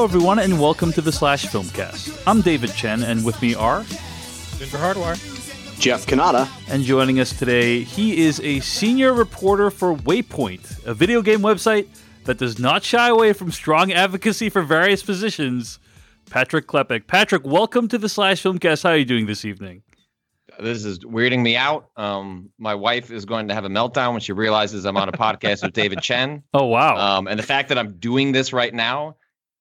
Hello, everyone, and welcome to the Slash Filmcast. I'm David Chen, and with me are Devindra Hardwar. Jeff Cannata. And joining us today, he is a senior reporter for Waypoint, a video game website that does not shy away from strong advocacy for various positions. Patrick Klepek. Patrick, welcome to the Slash Filmcast. How are you doing this evening? This is weirding me out. Um, my wife is going to have a meltdown when she realizes I'm on a podcast with David Chen. Oh wow! Um, and the fact that I'm doing this right now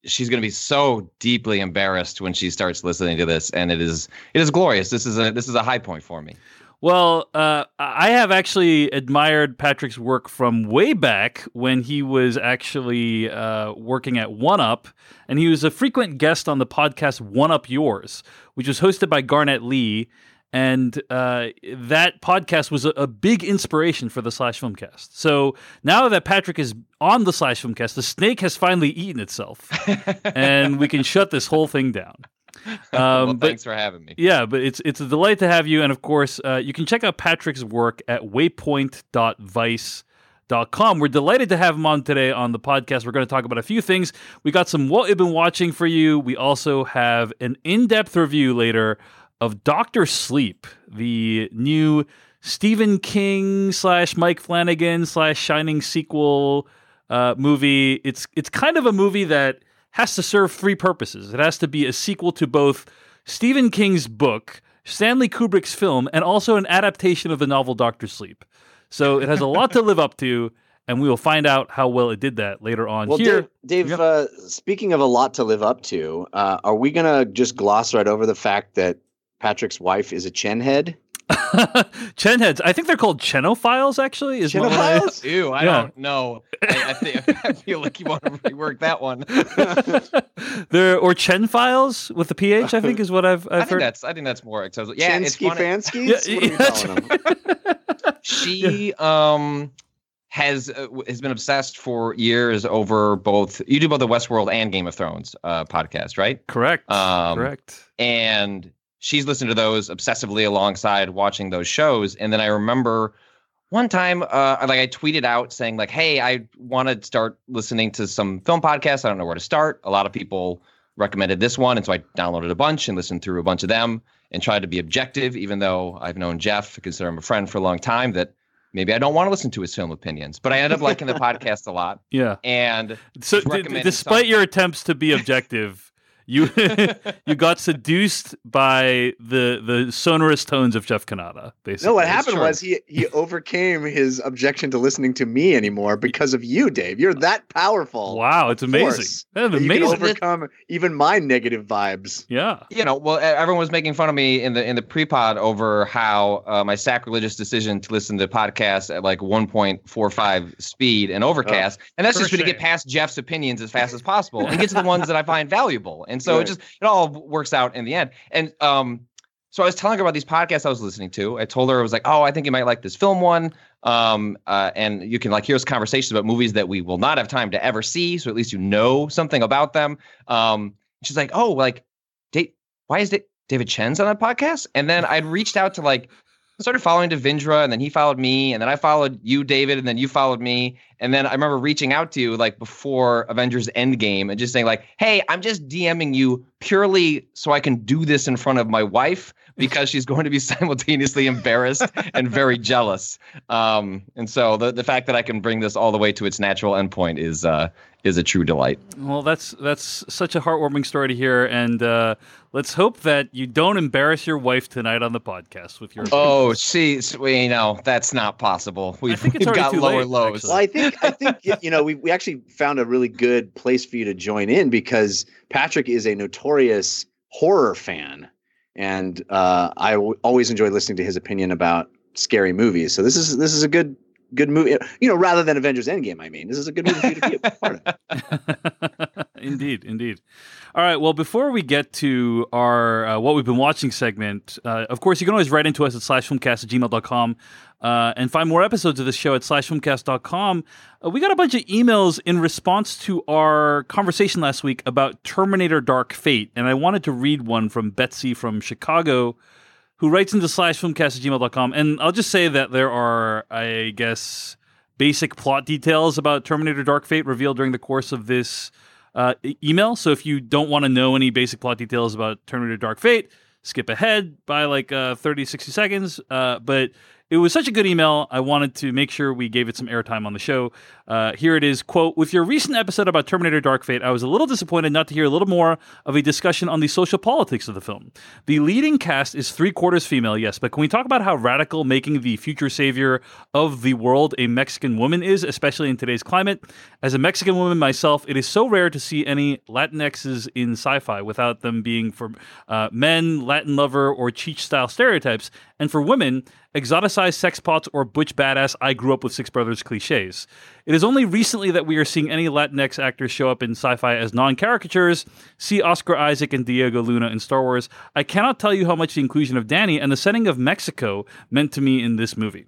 she's going to be so deeply embarrassed when she starts listening to this and it is it is glorious. This is a this is a high point for me. Well uh, i have actually admired patrick's work from way back when he was actually uh, working at 1UP and he was a frequent guest on the podcast 1UP yours which was hosted by garnett lee and uh, that podcast was a, a, big inspiration for the Slash Filmcast. So now that Patrick is on the Slash Filmcast, the snake has finally eaten itself, and we can shut this whole thing down. Um, well, thanks but, for having me. Yeah, but it's it's a delight to have you, and of course, uh, you can check out Patrick's work at waypoint.vice.com. We're delighted to have him on today on the podcast. We're going to talk about a few things. We got some what we've been watching for you. We also have an in-depth review later of Doctor Sleep, the new Stephen King slash Mike Flanagan slash Shining sequel uh, movie. It's it's kind of a movie that has to serve three purposes. It has to be a sequel to both Stephen King's book, Stanley Kubrick's film, and also an adaptation of the novel Doctor Sleep. So it has a lot to live up to and we will find out how well it did that later on. Well, Here, Dave, Dave uh, speaking of a lot to live up to, uh, are we going to just gloss right over the fact that Patrick's wife is a Chen head. Chen heads. I think they're called Chenophiles. Actually, is Chenophiles? Ew, I yeah. don't know. I, I, think, I feel like you want to rework that one. there or Chen files with the ph. I think is what I've, I've I heard. Think that's I think that's more acceptable. Yeah, Chensky Fanskis. Yeah, yeah, she um has uh, has been obsessed for years over both you do both the Westworld and Game of Thrones uh, podcast, right? Correct. Um, Correct. And she's listened to those obsessively alongside watching those shows. And then I remember one time, uh, like I tweeted out saying like, "Hey, I want to start listening to some film podcasts. I don't know where to start." A lot of people recommended this one, and so I downloaded a bunch and listened through a bunch of them and tried to be objective. Even though I've known Jeff, consider him a friend for a long time, that maybe I don't want to listen to his film opinions, but I end up liking the podcast a lot. Yeah, and so d- despite some- your attempts to be objective you you got seduced by the the sonorous tones of Jeff Cannata. Basically, no. What happened was he he overcame his objection to listening to me anymore because of you, Dave. You're that powerful. Wow, it's amazing. That's amazing. You can overcome even my negative vibes. Yeah. You know, well, everyone was making fun of me in the in the pre-pod over how uh, my sacrilegious decision to listen to podcasts at like 1.45 speed and overcast, oh, and that's just going to get past Jeff's opinions as fast as possible and get to the ones that I find valuable. And and so right. it just it all works out in the end. And um, so I was telling her about these podcasts I was listening to. I told her I was like, "Oh, I think you might like this film one." Um, uh, and you can like hear us conversations about movies that we will not have time to ever see, so at least you know something about them. Um, she's like, "Oh, like, date? Why is it David Chen's on that podcast?" And then I'd reached out to like started following Devindra, and then he followed me, and then I followed you, David, and then you followed me, and then I remember reaching out to you like before Avengers Endgame and just saying like, "Hey, I'm just DMing you purely so I can do this in front of my wife because she's going to be simultaneously embarrassed and very jealous." Um, and so the the fact that I can bring this all the way to its natural endpoint is uh, is a true delight. Well, that's that's such a heartwarming story to hear, and uh, let's hope that you don't embarrass your wife tonight on the podcast with your. Oh, she, we know that's not possible. We've, we've got lower late, lows. Actually. Well, I think I think you know we we actually found a really good place for you to join in because Patrick is a notorious horror fan, and uh, I w- always enjoy listening to his opinion about scary movies. So this is this is a good good movie. You know, rather than Avengers Endgame, I mean, this is a good movie to be a part of. indeed, indeed. All right. Well, before we get to our uh, what we've been watching segment, uh, of course, you can always write into us at slashfilmcast at gmail.com uh, and find more episodes of this show at slashfilmcast.com. Uh, we got a bunch of emails in response to our conversation last week about Terminator Dark Fate, and I wanted to read one from Betsy from Chicago who writes into slash filmcast at gmail.com. And I'll just say that there are, I guess, basic plot details about Terminator Dark Fate revealed during the course of this uh, email. So if you don't want to know any basic plot details about Terminator Dark Fate, skip ahead by like uh, 30, 60 seconds. Uh, but it was such a good email. I wanted to make sure we gave it some airtime on the show. Uh, here it is quote, with your recent episode about Terminator Dark Fate, I was a little disappointed not to hear a little more of a discussion on the social politics of the film. The leading cast is three quarters female, yes, but can we talk about how radical making the future savior of the world a Mexican woman is, especially in today's climate? As a Mexican woman myself, it is so rare to see any Latinxes in sci fi without them being for uh, men, Latin lover, or Cheech style stereotypes, and for women, exoticized sex pots or butch badass I grew up with Six Brothers cliches. It is only recently that we are seeing any Latinx actors show up in sci fi as non caricatures. See Oscar Isaac and Diego Luna in Star Wars. I cannot tell you how much the inclusion of Danny and the setting of Mexico meant to me in this movie.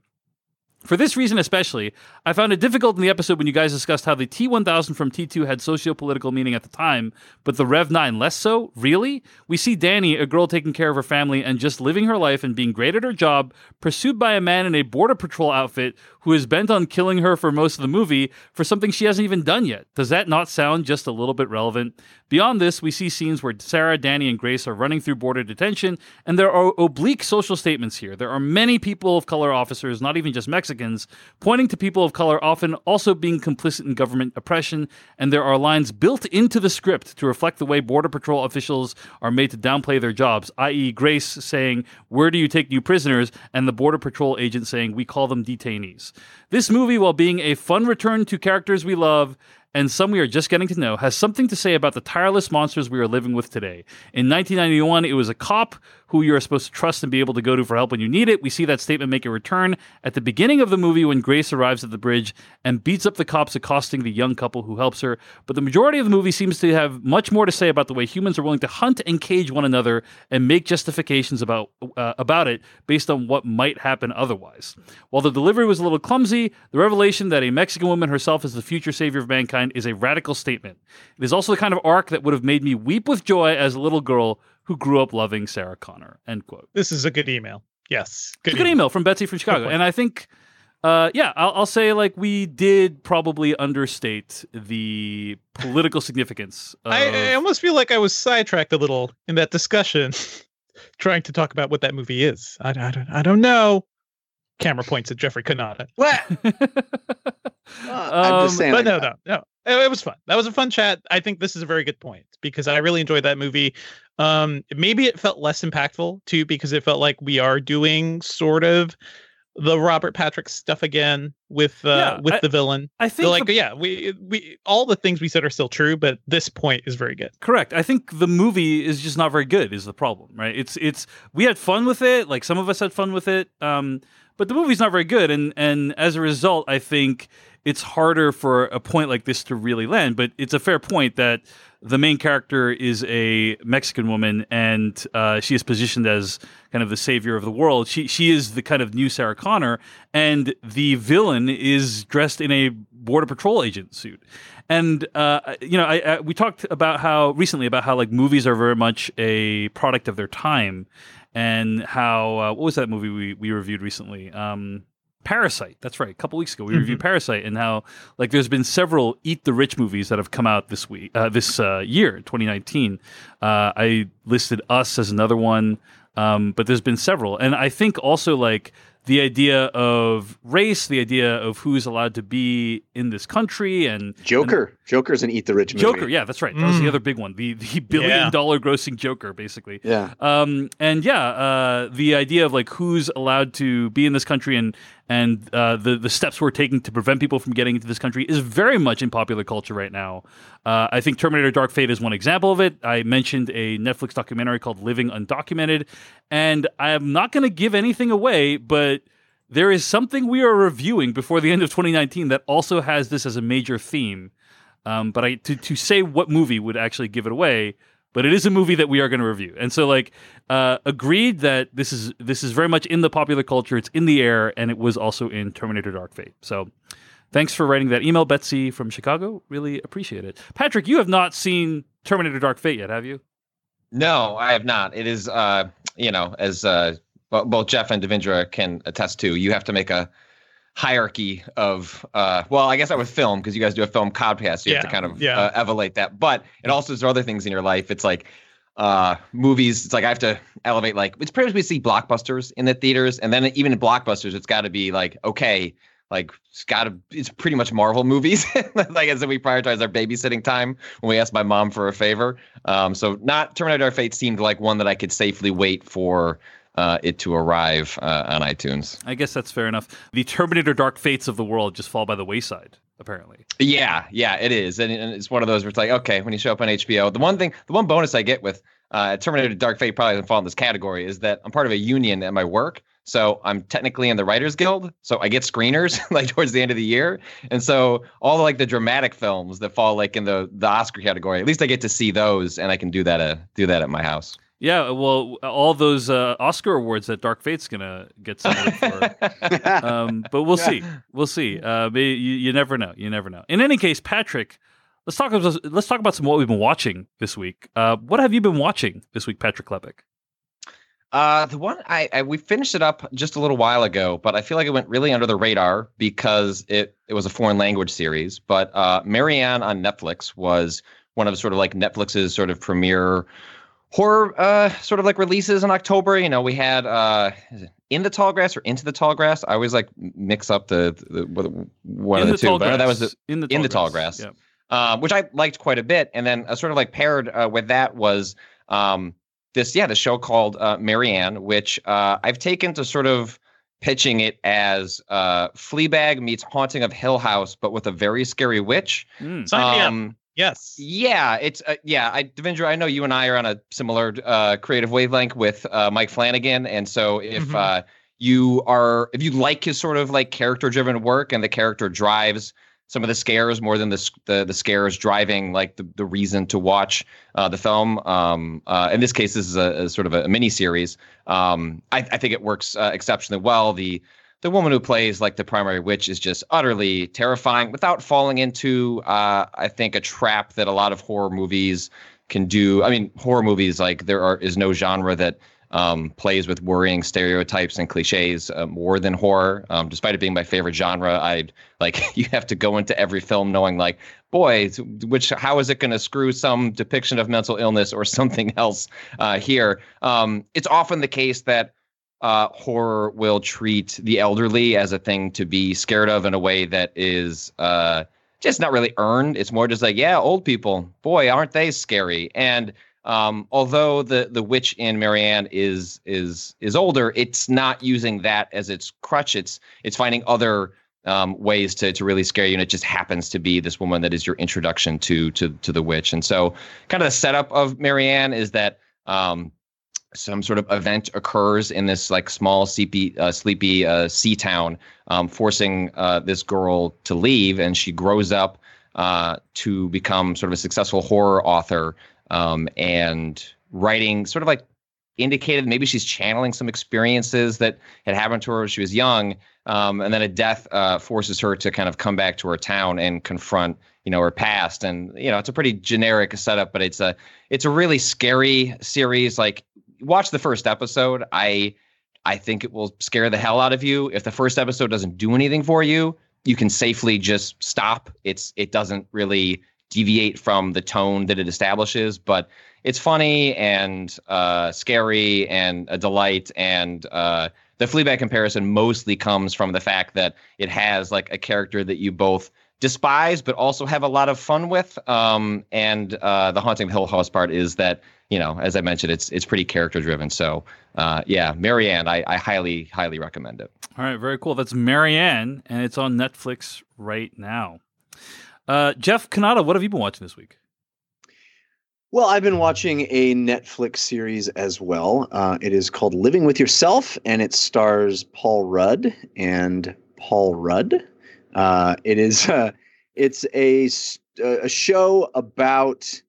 For this reason, especially, I found it difficult in the episode when you guys discussed how the T 1000 from T2 had socio political meaning at the time, but the Rev 9 less so? Really? We see Danny, a girl taking care of her family and just living her life and being great at her job, pursued by a man in a Border Patrol outfit who is bent on killing her for most of the movie for something she hasn't even done yet. Does that not sound just a little bit relevant? Beyond this, we see scenes where Sarah, Danny, and Grace are running through border detention, and there are oblique social statements here. There are many people of color officers, not even just Mexicans, pointing to people of color often also being complicit in government oppression, and there are lines built into the script to reflect the way Border Patrol officials are made to downplay their jobs, i.e., Grace saying, Where do you take new prisoners? and the Border Patrol agent saying, We call them detainees. This movie, while being a fun return to characters we love, and some we are just getting to know, has something to say about the tireless monsters we are living with today. In 1991, it was a cop who you are supposed to trust and be able to go to for help when you need it. We see that statement make a return at the beginning of the movie when Grace arrives at the bridge and beats up the cops accosting the young couple who helps her. But the majority of the movie seems to have much more to say about the way humans are willing to hunt and cage one another and make justifications about uh, about it based on what might happen otherwise. While the delivery was a little clumsy, the revelation that a Mexican woman herself is the future savior of mankind is a radical statement. It is also the kind of arc that would have made me weep with joy as a little girl who grew up loving Sarah Connor. End quote. This is a good email. Yes, good, good email. email. from Betsy from Chicago, and I think. Uh, yeah, I'll, I'll, say like we did probably understate the political significance. Of... I, I almost feel like I was sidetracked a little in that discussion, trying to talk about what that movie is. I, I don't, I don't know. Camera points at Jeffrey Cannata. What? I'm just um, saying. But no, no, no. It, it was fun. That was a fun chat. I think this is a very good point because I really enjoyed that movie. Um, maybe it felt less impactful too because it felt like we are doing sort of the Robert Patrick stuff again with uh yeah, with I, the villain. I think like the, yeah, we we all the things we said are still true, but this point is very good. Correct. I think the movie is just not very good is the problem, right? It's it's we had fun with it, like some of us had fun with it. Um but the movie's not very good and and as a result, I think it's harder for a point like this to really land, but it's a fair point that the main character is a Mexican woman, and uh, she is positioned as kind of the savior of the world. She she is the kind of new Sarah Connor, and the villain is dressed in a border patrol agent suit. And uh, you know, I, I, we talked about how recently about how like movies are very much a product of their time, and how uh, what was that movie we we reviewed recently? Um, Parasite. That's right. A couple weeks ago, we mm-hmm. reviewed Parasite and how like there's been several Eat the Rich movies that have come out this week, uh, this uh, year, 2019. Uh, I listed Us as another one, um, but there's been several, and I think also like the idea of race, the idea of who's allowed to be in this country, and Joker. And, Joker's an eat the rich movie. Joker, yeah, that's right. That was the mm. other big one, the the billion yeah. dollar grossing Joker, basically. Yeah. Um, and yeah, uh, the idea of like who's allowed to be in this country and and uh, the the steps we're taking to prevent people from getting into this country is very much in popular culture right now. Uh, I think Terminator Dark Fate is one example of it. I mentioned a Netflix documentary called Living Undocumented, and I am not going to give anything away, but there is something we are reviewing before the end of 2019 that also has this as a major theme. Um, but I to to say what movie would actually give it away but it is a movie that we are going to review. And so like uh, agreed that this is this is very much in the popular culture. It's in the air and it was also in Terminator Dark Fate. So thanks for writing that email Betsy from Chicago. Really appreciate it. Patrick, you have not seen Terminator Dark Fate yet, have you? No, I have not. It is uh, you know, as uh, both Jeff and Devindra can attest to, you have to make a hierarchy of uh well i guess that with film because you guys do a film podcast so you Yeah, have to kind of yeah. uh, elevate that. But it also is other things in your life. It's like uh movies it's like i have to elevate like it's pretty much we see blockbusters in the theaters and then even in blockbusters it's got to be like okay like it's got to it's pretty much marvel movies. Like i said we prioritize our babysitting time when we ask my mom for a favor. Um so not terminator fate seemed like one that i could safely wait for uh, it to arrive uh, on iTunes. I guess that's fair enough. The Terminator Dark Fates of the world just fall by the wayside, apparently. Yeah, yeah, it is, and, and it's one of those where it's like, okay, when you show up on HBO, the one thing, the one bonus I get with uh, Terminator Dark Fate probably doesn't fall in this category is that I'm part of a union at my work, so I'm technically in the Writers Guild, so I get screeners like towards the end of the year, and so all the, like the dramatic films that fall like in the the Oscar category, at least I get to see those, and I can do that uh, do that at my house. Yeah, well, all those uh, Oscar awards that Dark Fate's gonna get submitted for. um, but we'll see. We'll see. Uh, you, you never know. You never know. In any case, Patrick, let's talk about let's talk about some what we've been watching this week. Uh, what have you been watching this week, Patrick Klepek? Uh, the one I, I we finished it up just a little while ago, but I feel like it went really under the radar because it it was a foreign language series. But uh, Marianne on Netflix was one of sort of like Netflix's sort of premiere horror uh sort of like releases in October. You know, we had uh is it in the tall grass or into the tall grass. I always like mix up the, the, the one in of the, the two. But grass. that was the, in the in the tall grass. Yeah. um, which I liked quite a bit. And then uh, sort of like paired uh, with that was um, this, yeah, the show called uh, Marianne, which uh, I've taken to sort of pitching it as uh, Fleabag meets Haunting of Hill House, but with a very scary witch. Mm. Sign me up. Um, Yes. yeah, it's uh, yeah. I Devindra, I know you and I are on a similar uh, creative wavelength with uh, Mike Flanagan, and so if Mhm. uh, you are if you like his sort of like character driven work and the character drives some of the scares more than the the, the scares driving like the, the reason to watch uh, the film. Um, uh, in this case, this is a, a sort of a, mini series. Um, I, I think it works uh, exceptionally well. The the woman who plays like the primary witch is just utterly terrifying without falling into uh, I think a trap that a lot of horror movies can do. I mean, horror movies like there are is no genre that um, plays with worrying stereotypes and cliches uh, more than horror. Um, despite it being my favorite genre, I like you have to go into every film knowing like, boy, which how is it going to screw some depiction of mental illness or something else uh, here? Um, it's often the case that uh, horror will treat the elderly as a thing to be scared of in a way that is uh, just not really earned. It's more just like, yeah, old people, boy, aren't they scary? And um, although the the witch in Marianne is is is older, it's not using that as its crutch. It's it's finding other um, ways to to really scare you, and it just happens to be this woman that is your introduction to to to the witch. And so, kind of the setup of Marianne is that um, some sort of event occurs in this like small sleepy uh, sleepy uh, sea town, um, forcing uh, this girl to leave, and she grows up uh, to become sort of a successful horror author um, and writing sort of like indicated maybe she's channeling some experiences that had happened to her when she was young um, and then a death uh, forces her to kind of come back to her town and confront you know her past. And you know it's a pretty generic setup but it's a it's a really scary series. Like watch the first episode i i think it will scare the hell out of you. If the first episode doesn't do anything for you you can safely just stop. It's it doesn't really deviate from the tone that it establishes but it's funny and uh, scary and a delight. And uh, the Fleabag comparison mostly comes from the fact that it has like a character that you both despise but also have a lot of fun with um, and uh, the haunting of hill house part is that you know as i mentioned it's it's pretty character driven so uh, yeah marianne I, I highly highly recommend it All right, very cool. That's Marianne, and it's on Netflix right now. Uh, Jeff Cannata, what have you been watching this week? Well, I've been watching a Netflix series as well. Uh, it is called Living with Yourself, and it stars Paul Rudd and Paul Rudd. Uh, it is uh, it's a a show about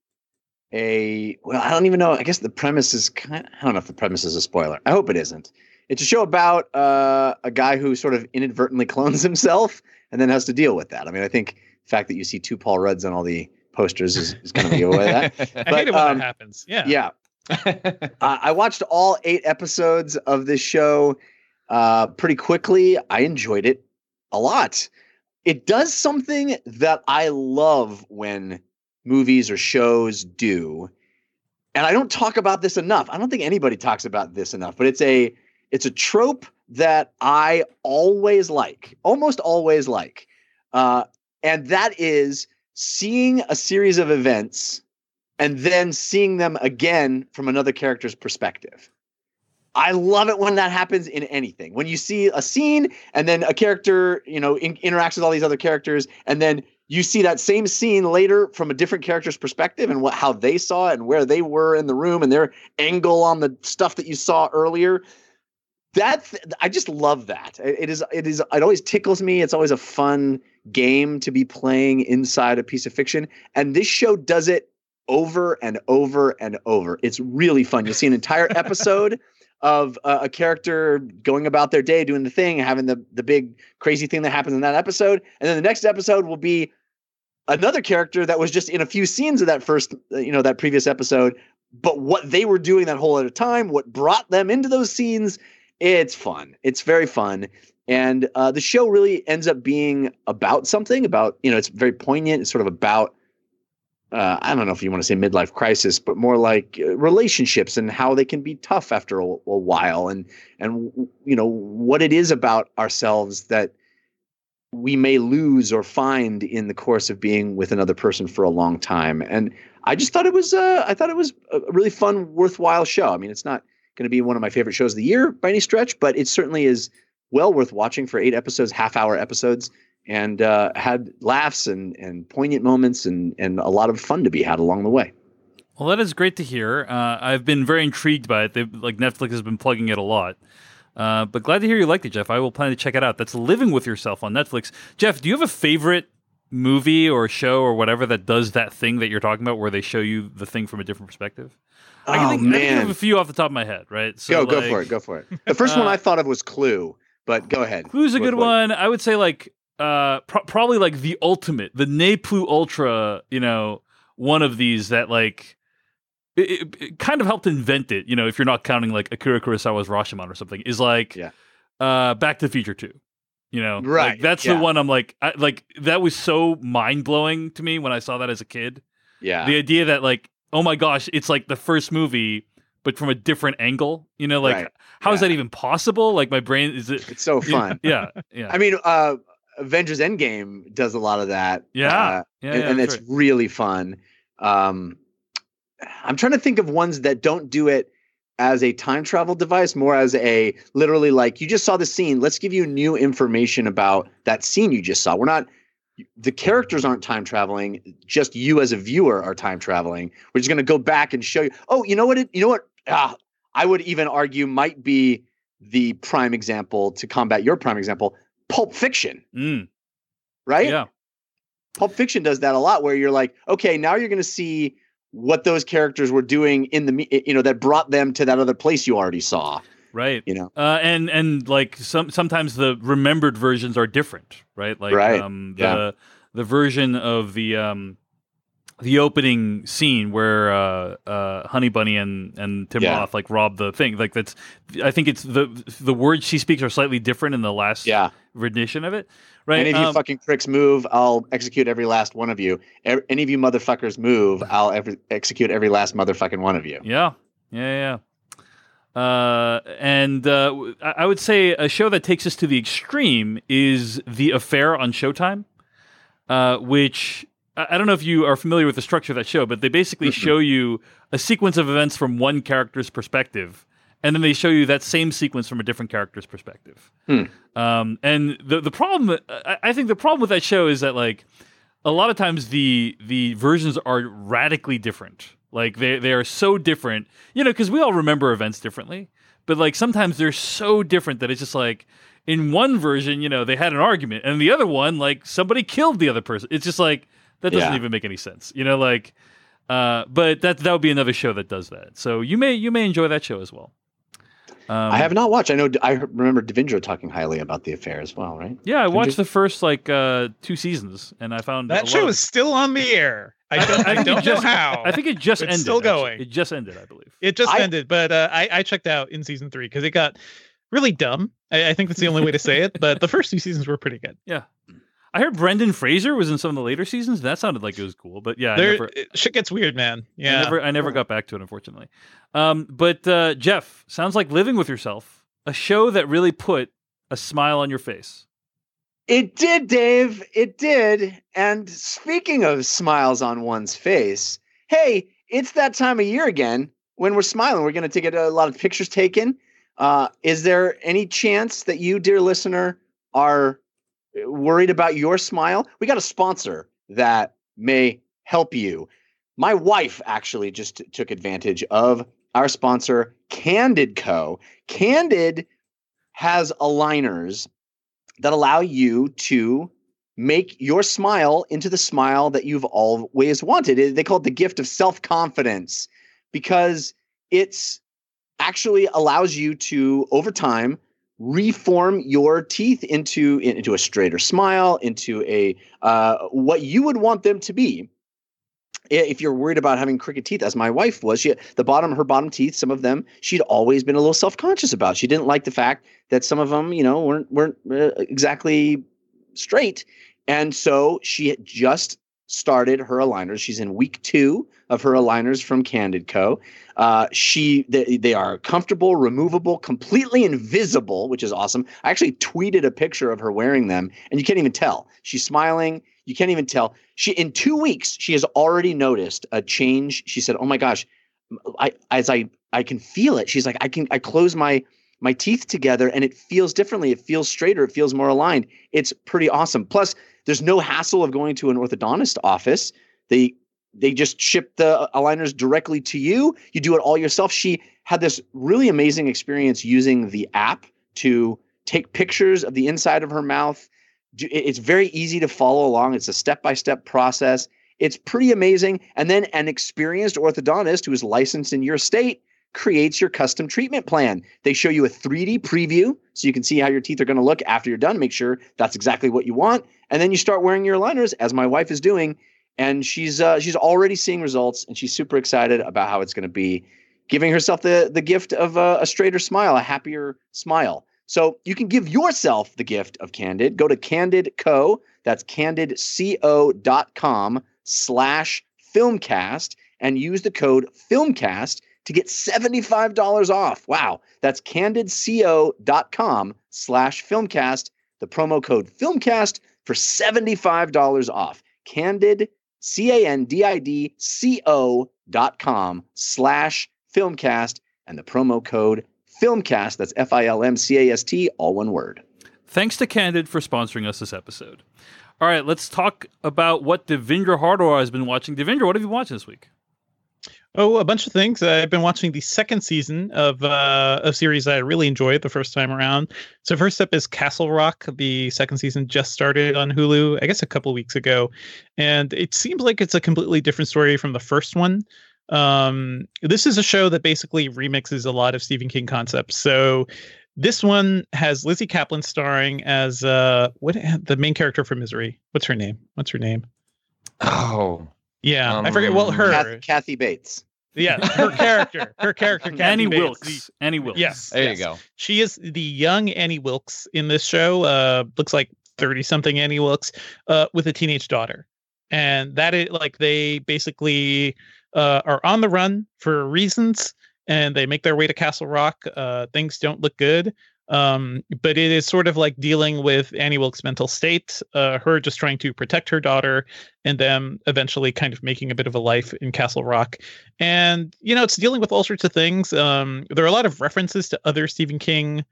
a well, I don't even know. I guess the premise is kind. I don't know if the premise is a spoiler. I hope it isn't. It's a show about uh, a guy who sort of inadvertently clones himself and then has to deal with that. I mean, I think the fact that you see two Paul Rudds on all the posters is, is going to give away that. I But, hate it when um, that happens. Yeah. Yeah. Uh, I watched all eight episodes of this show uh, pretty quickly. I enjoyed it a lot. It does something that I love when movies or shows do. And I don't talk about this enough. I don't think anybody talks about this enough, but it's a it's a trope that I always like, almost always like. Uh, and that is seeing a series of events and then seeing them again from another character's perspective. I love it when that happens in anything. When you see a scene and then a character, you know, in, interacts with all these other characters, and then you see that same scene later from a different character's perspective and what how they saw it and where they were in the room and their angle on the stuff that you saw earlier. That I just love that. It is it is it always tickles me. It's always a fun game to be playing inside a piece of fiction, and this show does it over and over and over. It's really fun. You see an entire episode of uh, a character going about their day, doing the thing, having the the big crazy thing that happens in that episode, and then the next episode will be another character that was just in a few scenes of that first, uh, you know, that previous episode. But what they were doing that whole other time, what brought them into those scenes, it's fun. It's very fun. And uh, the show really ends up being about something about, you know, it's very poignant. It's sort of about uh, I don't know if you want to say midlife crisis, but more like uh, relationships and how they can be tough after a, a, while, and and you know what it is about ourselves that we may lose or find in the course of being with another person for a long time. And I just thought it was uh, I thought it was a really fun, worthwhile show. I mean, it's not going to be one of my favorite shows of the year by any stretch, but it certainly is well worth watching for eight episodes, half hour episodes and uh, had laughs and, and poignant moments and, and a lot of fun to be had along the way. Well, that is great to hear. Uh, I've been very intrigued by it. They've, like Netflix has been plugging it a lot. Uh, but glad to hear you liked it, Jeff. I will plan to check it out. That's Living with Yourself on Netflix. Jeff, do you have a favorite movie or show or whatever that does that thing that you're talking about, where they show you the thing from a different perspective? Oh, I can think, man. I can think of a few off the top of my head, right? So, go, like, go for it. Go for it. The first one I thought of was Clue, but go ahead. Clue's a good one. I would say like uh, pro- probably like the ultimate, the Ne Plus Ultra, you know, one of these that like it, it, it, kind of helped invent it. You know, if you're not counting like Akira Kurosawa's Rashomon or something, is like yeah. uh, Back to the Future Two. You know, right? Like, that's yeah. the one I'm like, I, like that was so mind blowing to me when I saw that as a kid. Yeah, the idea that like, oh my gosh, it's like the first movie, but from a different angle. You know, like right. how yeah. is that even possible? Like my brain is it? It's so fun. yeah, yeah. I mean, uh, Avengers Endgame does a lot of that. Yeah, uh, yeah, and, yeah, and it's right. really fun. Um, I'm trying to think of ones that don't do it as a time travel device, more as a literally like you just saw the scene. Let's give you new information about that scene you just saw. We're not the characters aren't time traveling, just you as a viewer are time traveling. We're just going to go back and show you. Oh, you know what? It, you know what? Ah, I would even argue might be the prime example to combat your prime example. Pulp Fiction, mm. right? Yeah. Pulp Fiction does that a lot, where you're like, okay, now you're going to see what those characters were doing in the you know that brought them to that other place you already saw right you know uh, and and like some sometimes the remembered versions are different right like right. um the yeah. the version of the um the opening scene where uh, uh, Honey Bunny and and Tim Yeah. Roth like rob the thing. Like that's I think it's the the words she speaks are slightly different in the last yeah. rendition of it right? Any of you Um, fucking pricks move i'll execute every last one of you. E- any of you motherfuckers move i'll ever execute every last motherfucking one of you. Yeah, yeah, yeah. Uh, and uh, I would say a show that takes us to the extreme is The Affair on Showtime, uh, which I don't know if you are familiar with the structure of that show, but they basically show you a sequence of events from one character's perspective, and then they show you that same sequence from a different character's perspective. Hmm. Um, and the the problem, I, I think, the problem with that show is that like a lot of times the the versions are radically different. Like they they are so different, you know, because we all remember events differently. But like sometimes they're so different that it's just like in one version, you know, they had an argument, and the other one, like somebody killed the other person. It's just like that doesn't Yeah. even make any sense, you know. Like, uh, but that that would be another show that does that. So you may you may enjoy that show as well. Um, i have not watched i know i remember devindra talking highly about the affair as well right Yeah, I watched you? the first like uh, two seasons, and I found That show of- is still on the air. I don't, I don't know just- how. I think it just It's ended. still actually. going. It just ended, I believe. it just I- ended, but uh, I, I checked out in season three because it got really dumb. I, I think that's the only way to say it. But the first two seasons were pretty good. Yeah. I heard Brendan Fraser was in some of the later seasons. That sounded like it was cool, but yeah, there, I never, shit gets weird, man. Yeah, I never, I never got back to it, unfortunately. Um, but uh, Jeff, sounds like living with yourself, a show that really put a smile on your face. It did, Dave. It did. And speaking of smiles on one's face, hey, it's that time of year again when we're smiling. We're going to get a lot of pictures taken. Uh, is there any chance that you, dear listener, are worried about your smile? We got a sponsor that may help you. My wife actually just t- took advantage of our sponsor, Candid Co. Candid has aligners that allow you to make your smile into the smile that you've always wanted. They call it the gift of self confidence because it's actually allows you to, over time, reform your teeth into into a straighter smile, into a uh, what you would want them to be. If you're worried about having crooked teeth, as my wife was, she the bottom her bottom teeth, some of them she'd always been a little self conscious about. She didn't like the fact that some of them, you know, weren't weren't uh, exactly straight, and so she just started her aligners. She's in week two of her aligners from Candid Co. Uh, she they, they are comfortable, removable, completely invisible, which is awesome. I actually tweeted a picture of her wearing them, and you can't even tell. She's smiling. You can't even tell. She in two weeks she has already noticed a change. She said, "Oh my gosh, I as I I can feel it." She's like, "I can I close my." my teeth together and it feels differently. It feels straighter. It feels more aligned. It's pretty awesome. Plus, there's no hassle of going to an orthodontist office. They they just ship the aligners directly to you. You do it all yourself. She had this really amazing experience using the app to take pictures of the inside of her mouth. It's very easy to follow along. It's a step by step process. It's pretty amazing. And then an experienced orthodontist who is licensed in your state creates your custom treatment plan. They show you a 3D preview so you can see how your teeth are going to look after you're done. Make sure that's exactly what you want. And then you start wearing your aligners, as my wife is doing, and she's uh, she's already seeing results, and she's super excited about how it's going to be, giving herself the the gift of a, a straighter smile, a happier smile. So you can give yourself the gift of Candid. Go to Candid Co. That's candidco.com slash filmcast and use the code filmcast to get $75 off. Wow. That's candidco.com slash filmcast. The promo code filmcast for $75 off. Candid C-A-N-D-I-D-C-O dot com slash filmcast and the promo code filmcast. That's F-I-L-M-C-A-S-T, all one word. Thanks to Candid for sponsoring us this episode. All right, let's talk about what Devindra Hardwar has been watching. Devindra, what have you watched this week? Oh, a bunch of things. I've been watching the second season of uh, a series I really enjoyed the first time around. So first up is Castle Rock. The second season just started on Hulu, I guess a couple weeks ago, and it seems like it's a completely different story from the first one. Um, this is a show that basically remixes a lot of Stephen King concepts. So this one has Lizzy Caplan starring as uh, what the main character from Misery. What's her name? What's her name? Oh, yeah, um, I forget. Well, her Kathy, Kathy Bates. Yeah, her character, her character, Kathy Annie Bates, Wilkes. the- Annie Wilkes. yes, there yes. you go. She is the young Annie Wilkes in this show. Uh, looks like thirty something Annie Wilkes, uh, with a teenage daughter, and that is like they basically uh, are on the run for reasons, and they make their way to Castle Rock. Uh, things don't look good. Um, but it is sort of like dealing with Annie Wilkes' mental state, uh, her just trying to protect her daughter, and them eventually kind of making a bit of a life in Castle Rock. And, you know, it's dealing with all sorts of things. Um, there are a lot of references to other Stephen King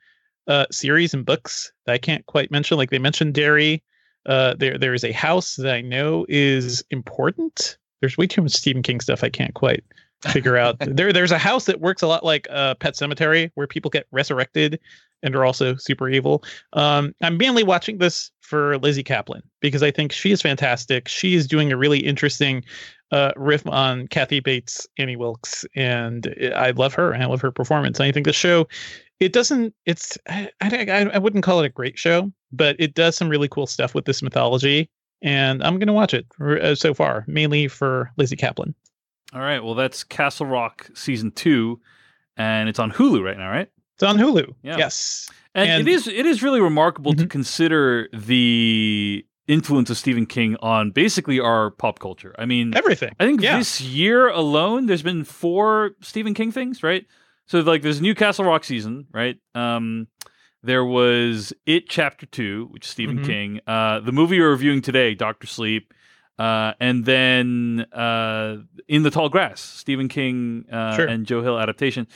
uh, series and books that I can't quite mention. Like they mentioned Derry. Uh, there, there is a house that I know is important. There's way too much Stephen King stuff I can't quite figure out. there, there's a house that works a lot like uh, Pet Sematary, where people get resurrected and are also super evil. Um, I'm mainly watching this for Lizzy Caplan because I think she is fantastic. She is doing a really interesting uh, riff on Kathy Bates, Annie Wilkes, and I love her and I love her performance. And I think the show, it doesn't, it's, I, I, I wouldn't call it a great show, but it does some really cool stuff with this mythology. And I'm going to watch it uh, so far, mainly for Lizzy Caplan. All right. Well, that's Castle Rock season two, and it's on Hulu right now, right? It's on Hulu. Yeah. Yes. And, and, it is it is really remarkable mm-hmm. to consider the influence of Stephen King on basically our pop culture. I mean, everything. I think yeah. this year alone, there's been four Stephen King things, right? So like, there's a new Castle Rock season, right? Um, there was It Chapter Two, which is Stephen mm-hmm. King. Uh, the movie we're reviewing today, Doctor Sleep. Uh, and then uh, In the Tall Grass, Stephen King uh, sure. and Joe Hill adaptation.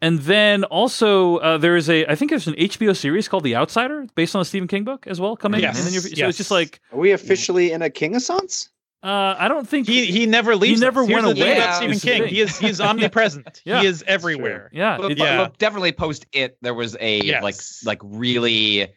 And then also uh, there is a I think there's an HBO series called The Outsider based on a Stephen King book as well coming. Yes. And then you're, so yes. it's just like Are we officially in a King Assance? Uh, I don't think he he never leaves. He never us. went away. About Stephen King, he is he is omnipresent. yeah. He is everywhere. Yeah, but, yeah. But definitely post it. There was a yes. like like really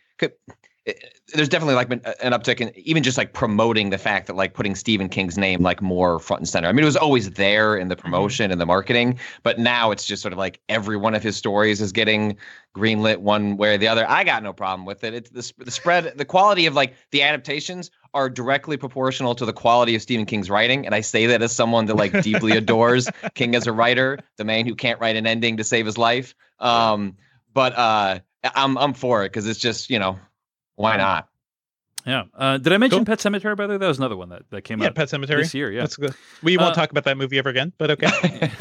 there's definitely like an uptick in even just like promoting the fact that like putting Stephen King's name like more front and center. I mean, it was always there in the mm-hmm. promotion and the marketing, but now it's just sort of like every one of his stories is getting greenlit one way or the other. I got no problem with it. It's the, the spread, the quality of like the adaptations are directly proportional to the quality of Stephen King's writing. And I say that as someone that like deeply adores King as a writer, the man who can't write an ending to save his life. Um, but uh, I'm I'm for it because it's just you know why not? Yeah. Uh, did I mention cool. Pet Sematary? by the way? That was another one that, that came yeah, out. Pet Sematary this year. Yeah, that's good. We won't uh, talk about that movie ever again, but okay.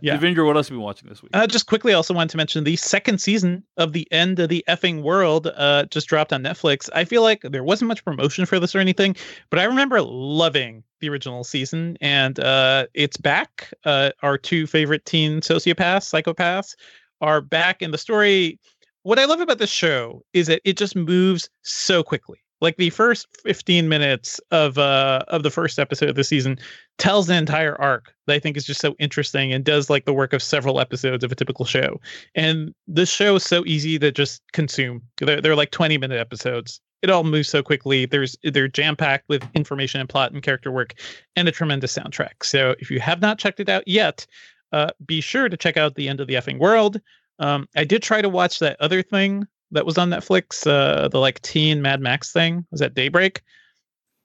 yeah. Devindra, what else have you been watching this week? Uh, just quickly, I also wanted to mention the second season of the End of the Effing World uh, just dropped on Netflix. I feel like there wasn't much promotion for this or anything, but I remember loving the original season, and uh, it's back. Uh, our two favorite teen sociopaths, psychopaths, are back, and the story what I love about this show is that it just moves so quickly. Like the first 15 minutes of uh of the first episode of the season tells the entire arc that I think is just so interesting and does like the work of several episodes of a typical show. And this show is so easy to just consume. They're, they're like 20 minute episodes. It all moves so quickly. There's they're jam packed with information and plot and character work and a tremendous soundtrack. So if you have not checked it out yet, uh, be sure to check out the end of the effing world. Um, I did try to watch that other thing that was on Netflix, uh, the like teen Mad Max thing. Was that Daybreak?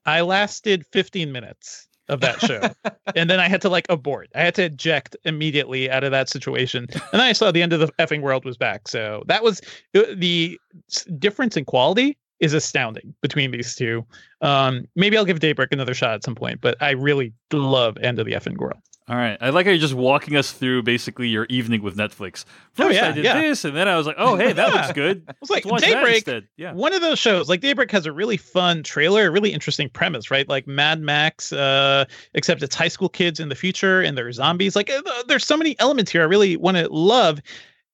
I lasted 15 minutes of that show, and then I had to like abort. I had to eject immediately out of that situation, and then I saw the end of the effing world was back. So that was uh, the difference in quality is astounding between these two. Um, maybe I'll give Daybreak another shot at some point, but I really love End of the Effing World. All right. I like how you're just walking us through basically your evening with Netflix. Oh, First, oh, yeah, I did yeah. this, and then I was like, oh, hey, that yeah. looks good. I was like, Daybreak, yeah. one of those shows, like Daybreak has a really fun trailer, a really interesting premise, right? Like Mad Max, uh, except it's high school kids in the future and they're zombies. Like, uh, there's so many elements here I really want to love.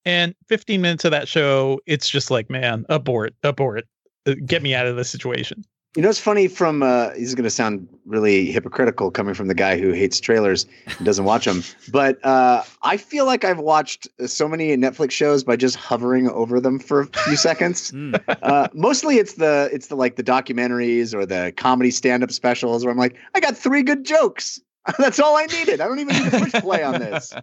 And 15 minutes of that show, it's just like, man, abort, abort, uh, get me out of this situation. You know, it's funny from, uh, this is going to sound really hypocritical coming from the guy who hates trailers and doesn't watch them. But uh, I feel like I've watched so many Netflix shows by just hovering over them for a few seconds. Mm. Uh, mostly it's the, it's the like the documentaries or the comedy stand up specials where I'm like, I got three good jokes. That's all I needed. I don't even need to push play on this.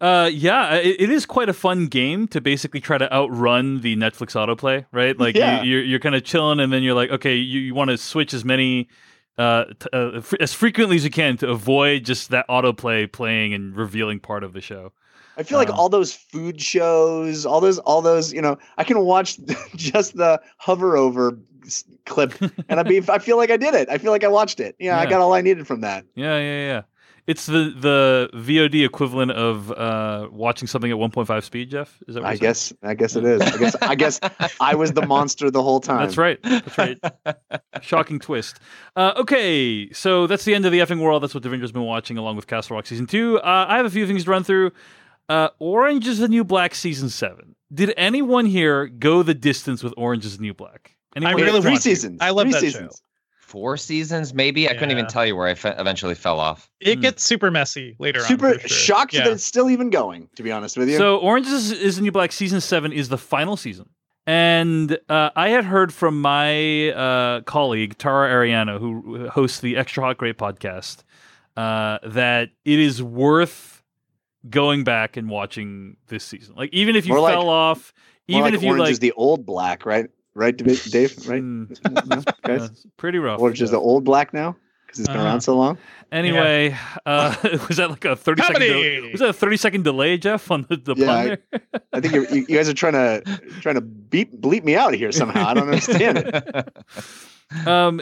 Uh, yeah, it, it is quite a fun game to basically try to outrun the Netflix autoplay, right? Like yeah. you, are you're, you're kind of chilling, and then you're like, okay, you, you want to switch as many, uh, t- uh f- as frequently as you can to avoid just that autoplay playing and revealing part of the show. I feel like um, all those food shows, all those, all those, you know, I can watch just the hover over clip, and I be, I feel like I did it. I feel like I watched it. Yeah, yeah, I got all I needed from that. Yeah, yeah, yeah. It's the the VOD equivalent of uh, watching something at 1.5 speed, Jeff. Is that? Right? I guess. I guess it is. I guess. I guess I was the monster the whole time. That's right. That's right. Shocking twist. Uh, okay, so that's the end of the effing world. That's what Devindra's been watching, along with Castle Rock season two. Uh, I have a few things to run through. Uh, Orange is the New Black season seven. Did anyone here go the distance with Orange is the New Black? Anyone I really three seasons. I love three that seasons. show four seasons, maybe. I couldn't even tell you where I fe- eventually fell off. It mm. gets super messy later super on. Super sure. shocked yeah. that it's still even going, to be honest with you. So, Orange is, is the New Black season seven is the final season. And uh, I had heard from my uh, colleague, Tara Ariano, who hosts the Extra Hot Great podcast, uh, that it is worth going back and watching this season. Like, even if you more fell like, off, even like if you Orange like. is the old black, right? Right, Dave? Right? Mm, guys, yeah, pretty rough. Orange is the old black now. because it's been uh, around so long. Anyway, yeah. uh, was that like a thirty second? De- was that a thirty second delay, Jeff, on the, the yeah, pun there? I, I think you, you guys are trying to trying to beep bleep me out of here somehow. I don't understand it. um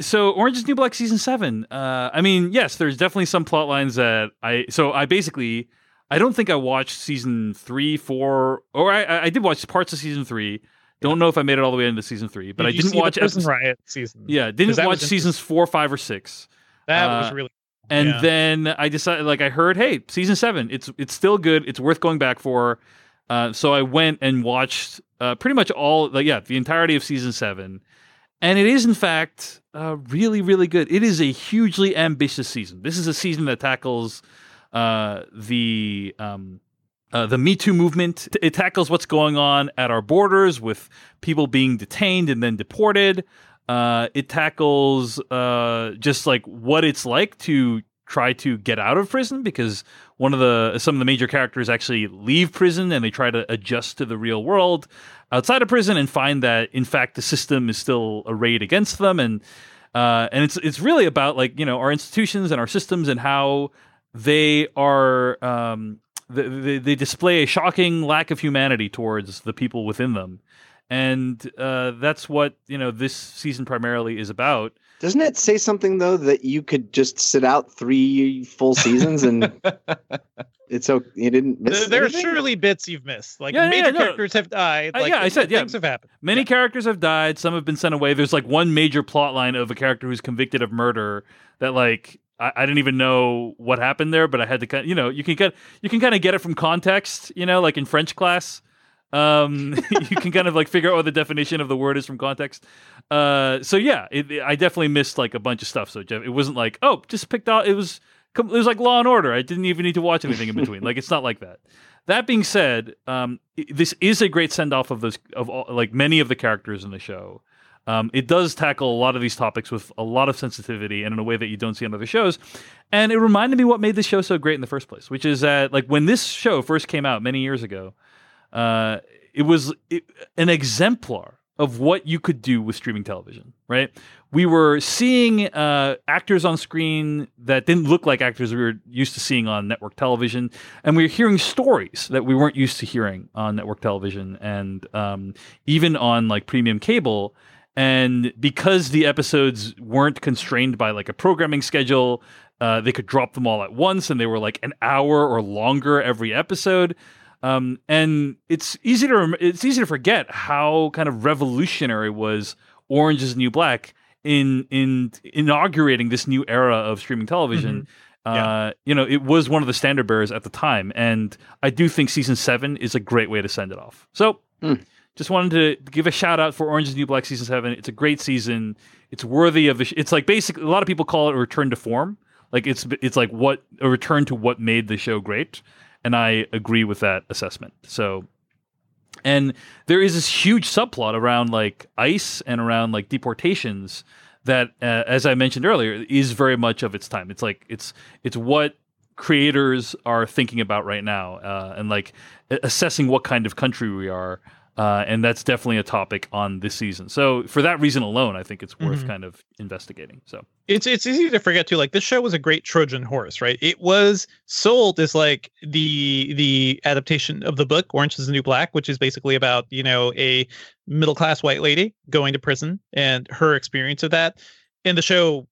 so orange is new black season seven uh i mean yes there's definitely some plot lines that i so i basically i don't think i watched season three four or i i did watch parts of season three don't know if I made it all the way into season three, but Did I didn't watch Prison Riot season. Yeah, didn't watch seasons four, five, or six. That uh, was really. And yeah. then I decided, like, I heard, hey, season seven, it's it's still good. It's worth going back for. Uh, so I went and watched uh, pretty much all, like, yeah, the entirety of season seven, and it is in fact uh, really, really good. It is a hugely ambitious season. This is a season that tackles uh, the um, uh, the Me Too movement. It tackles what's going on at our borders with people being detained and then deported. Uh, it tackles uh, just like what it's like to try to get out of prison because one of the some of the major characters actually leave prison and they try to adjust to the real world outside of prison and find that in fact the system is still arrayed against them and uh, and it's it's really about like you know our institutions and our systems and how they are um, they, they display a shocking lack of humanity towards the people within them, and uh, that's what you know this season primarily is about. Doesn't it say something though that you could just sit out three full seasons and it's so you didn't miss? There, are surely bits you've missed. Like yeah, major yeah, no. characters have died. Uh, like, yeah, I said things yeah. have happened. Many yeah. characters have died. Some have been sent away. There's like one major plot line of a character who's convicted of murder that like I, I, didn't even know what happened there, but I had to kind you know, you can get you can kind of get it from context, you know, like in French class. Um, you can kind of like figure out what the definition of the word is from context. Uh, so yeah, it, it, I definitely missed like a bunch of stuff. So it wasn't like oh, just picked out. It was it was like Law and Order. I didn't even need to watch anything in between. like it's not like that. That being said, um, this is a great send off of those of all, like many of the characters in the show. Um, it does tackle a lot of these topics with a lot of sensitivity and in a way that you don't see on other shows. And it reminded me what made this show so great in the first place, which is that like when this show first came out many years ago, uh, it was it, an exemplar of what you could do with streaming television, right? We were seeing uh, actors on screen that didn't look like actors we were used to seeing on network television, and we were hearing stories that we weren't used to hearing on network television and um, even on like premium cable. And because the episodes weren't constrained by like a programming schedule, uh, they could drop them all at once, and they were like an hour or longer every episode. Um, and it's easy to rem- it's easy to forget how kind of revolutionary was Orange Is New Black in in inaugurating this new era of streaming television. Mm-hmm. Yeah. Uh, you know, it was one of the standard bearers at the time, and I do think season seven is a great way to send it off. So. Mm just wanted to give a shout out for Orange is New Black season seven. It's a great season. It's worthy of. Sh- it's like basically a lot of people call it a return to form. Like it's it's like what a return to what made the show great, and I agree with that assessment. So, and there is this huge subplot around like ICE and around like deportations that, uh, as I mentioned earlier, is very much of its time. It's like it's it's what creators are thinking about right now, uh, and like assessing what kind of country we are uh, and that's definitely a topic on this season. So for that reason alone, I think it's worth mm-hmm. kind of investigating. So it's it's easy to forget too. Like this show was a great Trojan horse, right? It was sold as like the the adaptation of the book Orange is the New Black, which is basically about you know a middle class white lady going to prison and her experience of that. And the show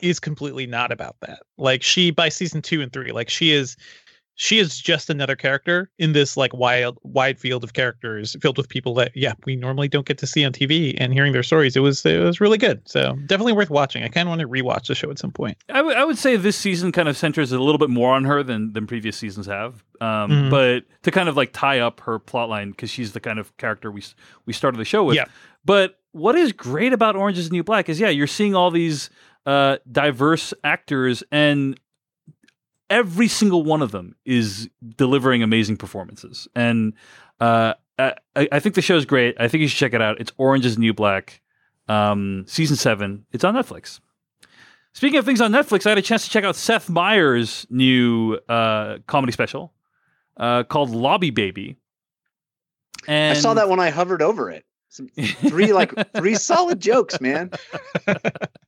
is completely not about that. Like she by season two and three, like she is she is just another character in this like wild wide field of characters filled with people that yeah we normally don't get to see on tv and hearing their stories. It was it was really good. So definitely worth watching. I kind of want to rewatch the show at some point. I, w- I would say this season kind of centers a little bit more on her than than previous seasons have. Um, mm-hmm. but to kind of like tie up her plot line because she's the kind of character we we started the show with. Yeah. but what is great about orange is the new black is yeah you're seeing all these uh, diverse actors and every single one of them is delivering amazing performances. And uh, I, I, think the show is great. I think you should check it out. It's Orange is New Black, um, season seven. It's on Netflix. Speaking of things on Netflix, I had a chance to check out Seth Meyers' new uh, comedy special uh, called Lobby Baby. And I saw that when I hovered over it. Some, three like three solid jokes, man.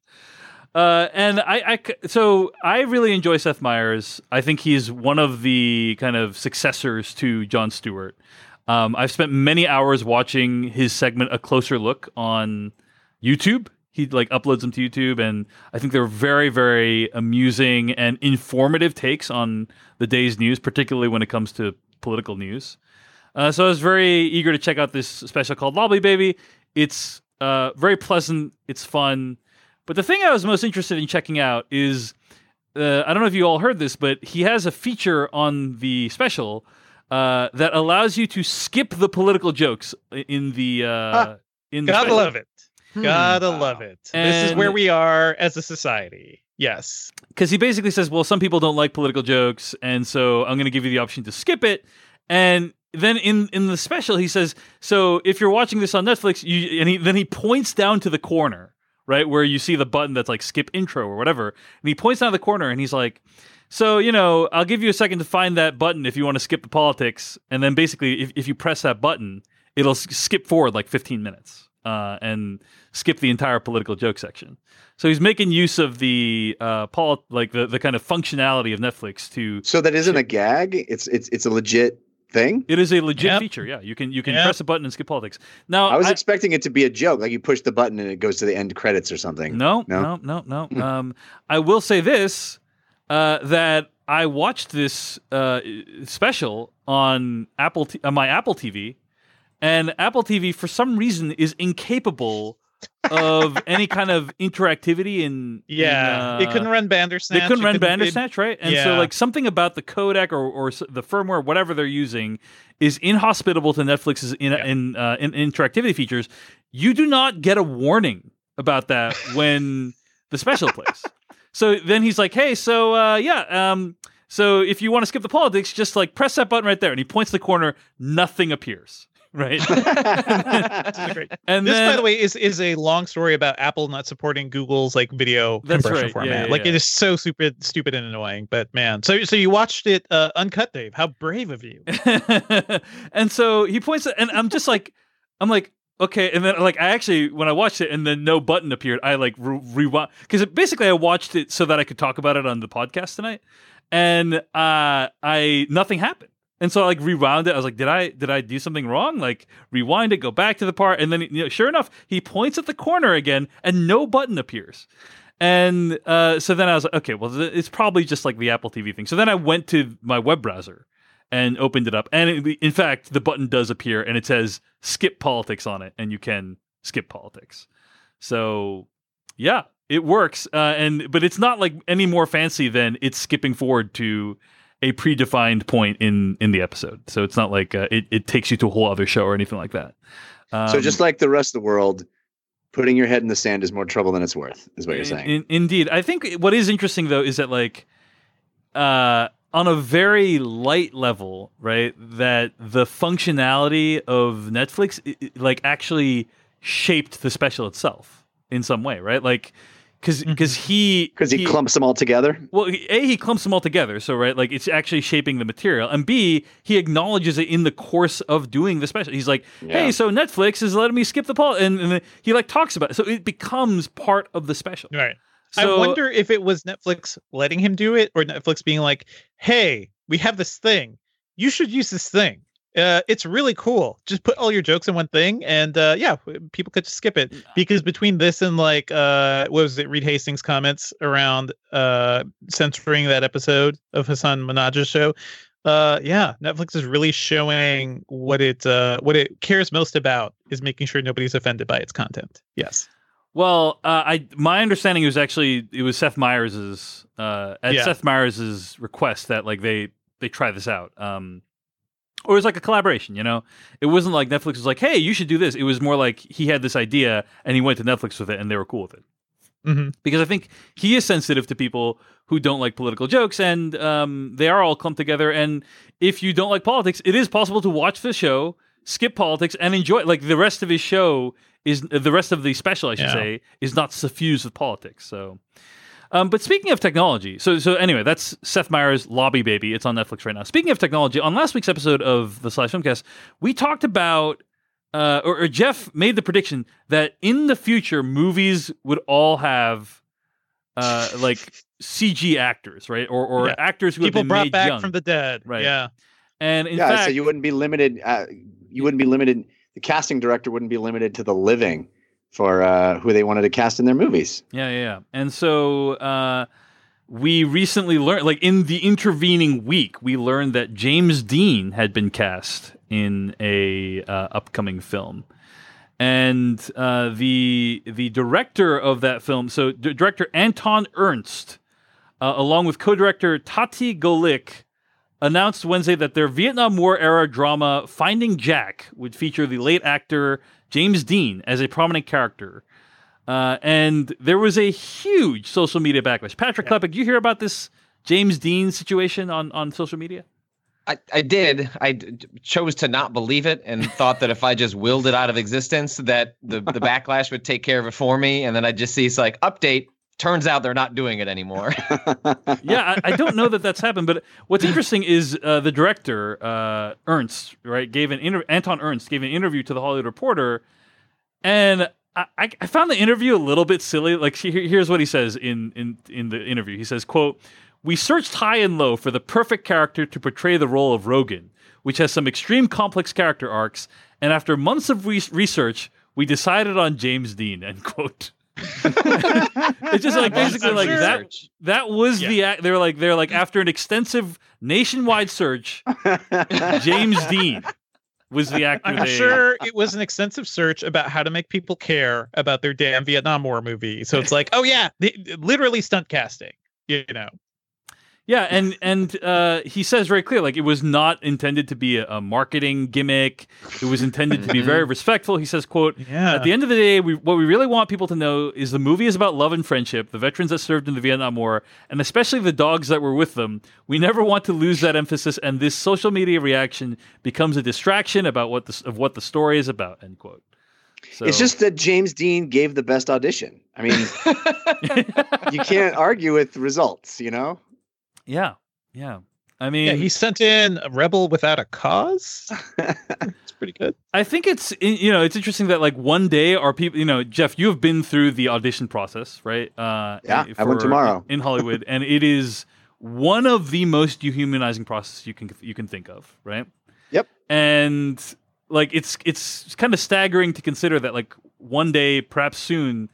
Uh, and I, I, so I really enjoy Seth Meyers. I think he's one of the kind of successors to Jon Stewart. Um, I've spent many hours watching his segment, A Closer Look, on YouTube. He like uploads them to YouTube, and I think they're very, very amusing and informative takes on the day's news, particularly when it comes to political news. Uh, so I was very eager to check out this special called Lobby Baby. It's uh, very pleasant. It's fun. But the thing I was most interested in checking out is uh, I don't know if you all heard this, but he has a feature on the special uh, that allows you to skip the political jokes in the uh, in the Gotta special. love it. Gotta love it. this is where we are as a society. Yes. because he basically says, "Well, some people don't like political jokes, and so I'm going to give you the option to skip it." And then in in the special, he says, "So if you're watching this on Netflix, you," and he then he points down to the corner, right where you see the button that's like skip intro or whatever, and he points down the corner, and he's like. So, you know, I'll give you a second to find that button if you want to skip the politics. And then basically, if, if you press that button, it'll skip forward like 15 minutes uh, and skip the entire political joke section. So he's making use of the uh, like the, the kind of functionality of Netflix to. So that isn't a gag. It's it's it's a legit thing. It is a legit Yep. feature. Yeah, you can you can Yep. press a button and skip politics. Now, I was I- expecting it to be a joke, like you push the button and it goes to the end credits or something. No, No? no, no, Hmm. no. um, I will say this: uh, that I watched this uh, special on Apple t- on my Apple TV, and Apple TV for some reason is incapable of any kind of interactivity in. Yeah. in, it couldn't uh, run Bandersnatch. They couldn't It run it- Bandersnatch, right? And so, like, something about the codec or, or the firmware, whatever they're using, is inhospitable to Netflix's in, Yeah. in, uh, in interactivity features. You do not get a warning about that when the special plays. So then he's like, "Hey, so uh, yeah, um, so if you want to skip the politics, just like press that button right there." And he points the corner. Nothing appears, right? And this, then by the way, is is a long story about Apple not supporting Google's like video That's compression right. Yeah, format. yeah, like yeah. it is so stupid, stupid and annoying. But man, so so you watched it uh, uncut, Dave? How brave of you! and so he points at, and I'm just like, I'm like, okay. And then like I actually when I watched it and then no button appeared, I like re- rewound because basically I watched it so that I could talk about it on the podcast tonight, and uh, I nothing happened. And so I like rewound it. I was like, did I did I do something wrong? Like rewind it, go back to the part, and then you know, sure enough, he points at the corner again, and no button appears. And uh, so then I was like, okay, well, it's probably just like the Apple TV thing. So then I went to my web browser and opened it up. And it, in fact, the button does appear and it says skip politics on it, and you can skip politics. So yeah, it works. Uh, and but it's not like any more fancy than it's skipping forward to a predefined point in in the episode. So it's not like uh, it it takes you to a whole other show or anything like that. Um, so just like the rest of the world, putting your head in the sand is more trouble than it's worth, is what you're saying. In, indeed, I think what is interesting though is that like, uh, on a very light level, right? That the functionality of Netflix, i- i- like, actually shaped the special itself in some way, right? Like, because because mm-hmm. he Because he, clumps them all together. well, a he clumps them all together, so right, like it's actually shaping the material, and b he acknowledges it in the course of doing the special. He's like, Yeah. "Hey, so Netflix is letting me skip the poll," and, and he like talks about it, so it becomes part of the special. Right. So, I wonder if it was Netflix letting him do it, or Netflix being like, "Hey, we have this thing. You should use this thing. Uh, it's really cool. Just put all your jokes in one thing, and uh, yeah, people could just skip it." Because between this and like, uh, what was it? Reed Hastings' comments around uh, censoring that episode of Hasan Minhaj's show. Uh, yeah, Netflix is really showing what it uh, what it cares most about is making sure nobody's offended by its content. Yes. Well, uh, I my understanding was actually it was Seth Meyers's uh, at Yeah. Seth Meyers's request that like they they try this out. Um, or it was like a collaboration, you know. It wasn't like Netflix was like, "Hey, you should do this." It was more like he had this idea and he went to Netflix with it, and they were cool with it. hmm Because I think he is sensitive to people who don't like political jokes, and um, they are all clumped together. And if you don't like politics, it is possible to watch the show, skip politics, and enjoy. Like the rest of his show is the rest of the special, I should Yeah. say, is not suffused with politics. So. Um, but speaking of technology, so so anyway, that's Seth Meyers' Lobby Baby. It's on Netflix right now. Speaking of technology, on last week's episode of the Slash Filmcast, we talked about, uh, or, or Jeff made the prediction that in the future movies would all have uh, like CG actors, right? Or or Yeah. actors who People have been brought made back young. from the dead. Right. Yeah. and in yeah, fact, so you wouldn't be limited. Uh, you wouldn't be limited. The casting director wouldn't be limited to the living for uh, who they wanted to cast in their movies. Yeah, yeah, yeah. And so uh, we recently learned, like in the intervening week, we learned that James Dean had been cast in a uh, upcoming film, and uh, the the director of that film, so d- director Anton Ernst, uh, along with co-director Tati Golykh. Announced Wednesday that their Vietnam War era drama Finding Jack would feature the late actor James Dean as a prominent character. Uh, and there was a huge social media backlash. Patrick Klepek, did you hear about this James Dean situation on, on social media? I, I did. I d- chose to not believe it and thought that if I just willed it out of existence, that the, the backlash would take care of it for me. And then I just see it's like update. Turns out they're not doing it anymore. yeah, I, I don't know that that's happened, but what's interesting is uh, the director uh, Ernst, right, gave an inter- Anton Ernst gave an interview to the Hollywood Reporter, and I, I I found the interview a little bit silly. Like, here- here's what he says in in in the interview. He says, "quote We searched high and low for the perfect character to portray the role of Rogan, which has some extreme complex character arcs, and after months of re- research, we decided on James Dean." End quote. it's just like basically like sure. that. That was the act. They're like they're like after an extensive nationwide search, James Dean was the actor. I'm they, sure it was an extensive search about how to make people care about their damn Vietnam War movie. So it's like, oh yeah, the, literally stunt casting. You know, Yeah, and and uh, he says very clear, like it was not intended to be a, a marketing gimmick. It was intended to be very respectful. He says, "quote yeah. At the end of the day, we, what we really want people to know is the movie is about love and friendship, the veterans that served in the Vietnam War, and especially the dogs that were with them. We never want to lose that emphasis, and this social media reaction becomes a distraction about what the, of what the story is about." End quote. So, It's just that James Dean gave the best audition. I mean, you can't argue with results, you know? Yeah, yeah. I mean, yeah, he sent in a rebel without a cause. it's pretty good. I think it's you know it's interesting that like one day are people you know Jeff you have been through the audition process right uh Yeah, i- I went for- tomorrow. in Hollywood and it is one of the most dehumanizing processes you can you can think of right Yep. and like it's it's kind of staggering to consider that like one day perhaps soon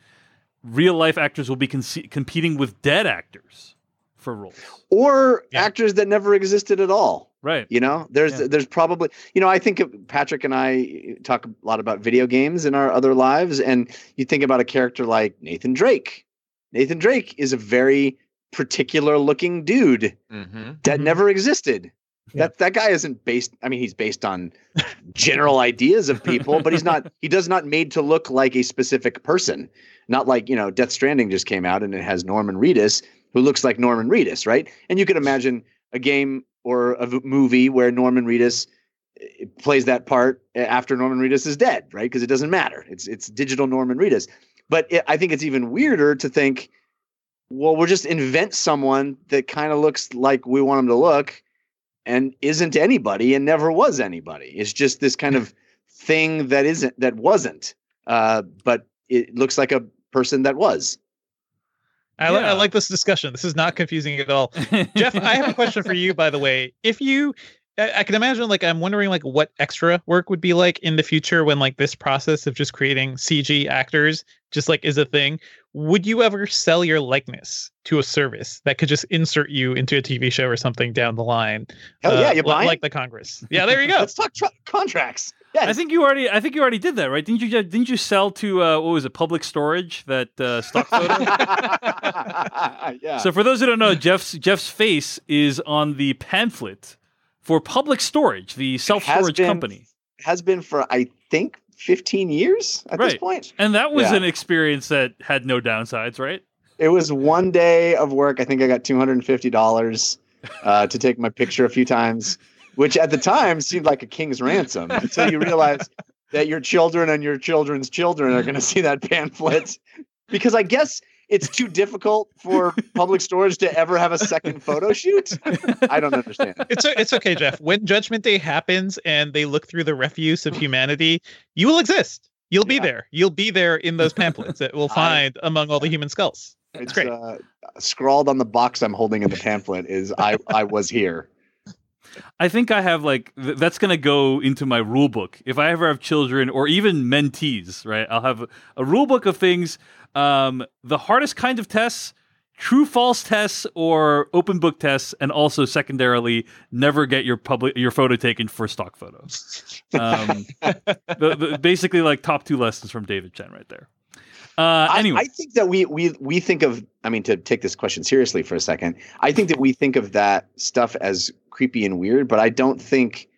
real life actors will be conce- competing with dead actors for roles Or Yeah. actors that never existed at all. right You know, there's Yeah. there's probably you know I think Patrick and I talk a lot about video games in our other lives, and you think about a character like Nathan Drake. Nathan Drake is a very particular looking dude mm-hmm. that Mhm. never existed. Yeah. That that guy isn't based. I mean, he's based on general ideas of people, but he's not. He does not made to look like a specific person. Not like you know, Death Stranding just came out and it has Norman Reedus who looks like Norman Reedus, right? And you could imagine a game or a movie where Norman Reedus eh, plays that part after Norman Reedus is dead, right? Because it doesn't matter. It's it's digital Norman Reedus. But it, I think it's even weirder to think, well, we'll just invent someone that kind of looks like we want him to look, and isn't anybody and never was anybody. It's just this kind of thing that isn't that wasn't, uh, but it looks like a person that was. I, li- I like this discussion. This is not confusing at all. Jeff, I have a question for you, by the way. If you, I, I can imagine, like, I'm wondering, like, what extra work would be like in the future when, like, this process of just creating CG actors just like is a thing. Would you ever sell your likeness to a service that could just insert you into a TV show or something down the line? Hell yeah, Uh, you li- buying? like the Congress. Yeah, there you go. Let's talk tr- contracts. Yes. I think you already. I think you already did that, right? Didn't you? Didn't you sell to uh, what was it? Public storage that uh, stock photo. yeah. so for those who don't know, Jeff's Jeff's face is on the pamphlet for Public Storage, the self storage company, has been for I think 15 years at this point. and that was Yeah. an experience that had no downsides, right? It was one day of work. I think I got two hundred and fifty dollars uh, to take my picture a few times, which at the time seemed like a king's ransom until you realize that your children and your children's children are going to see that pamphlet. Because I guess it's too difficult for public storage to ever have a second photo shoot. I don't understand. It's it's okay, Jeff. When Judgment Day happens and they look through the refuse of humanity, you will exist. You'll be Yeah. there. You'll be there in those pamphlets that we'll I- find among all the human skulls. It's great. Uh, scrawled on the box I'm holding in the pamphlet is I I was here. I think I have like th- that's gonna go into my rule book. If I ever have children or even mentees, right? I'll have a, rule book of things. Um, the hardest kind of tests, true false tests or open book tests, and also secondarily, never get your public your photo taken for stock photos. Um, the, the, basically, like top two lessons from David Chen right there. Uh, anyway, I, I, think that we we we think of. I mean, to take this question seriously for a second, I think that we think of that stuff as creepy and weird, but I don't think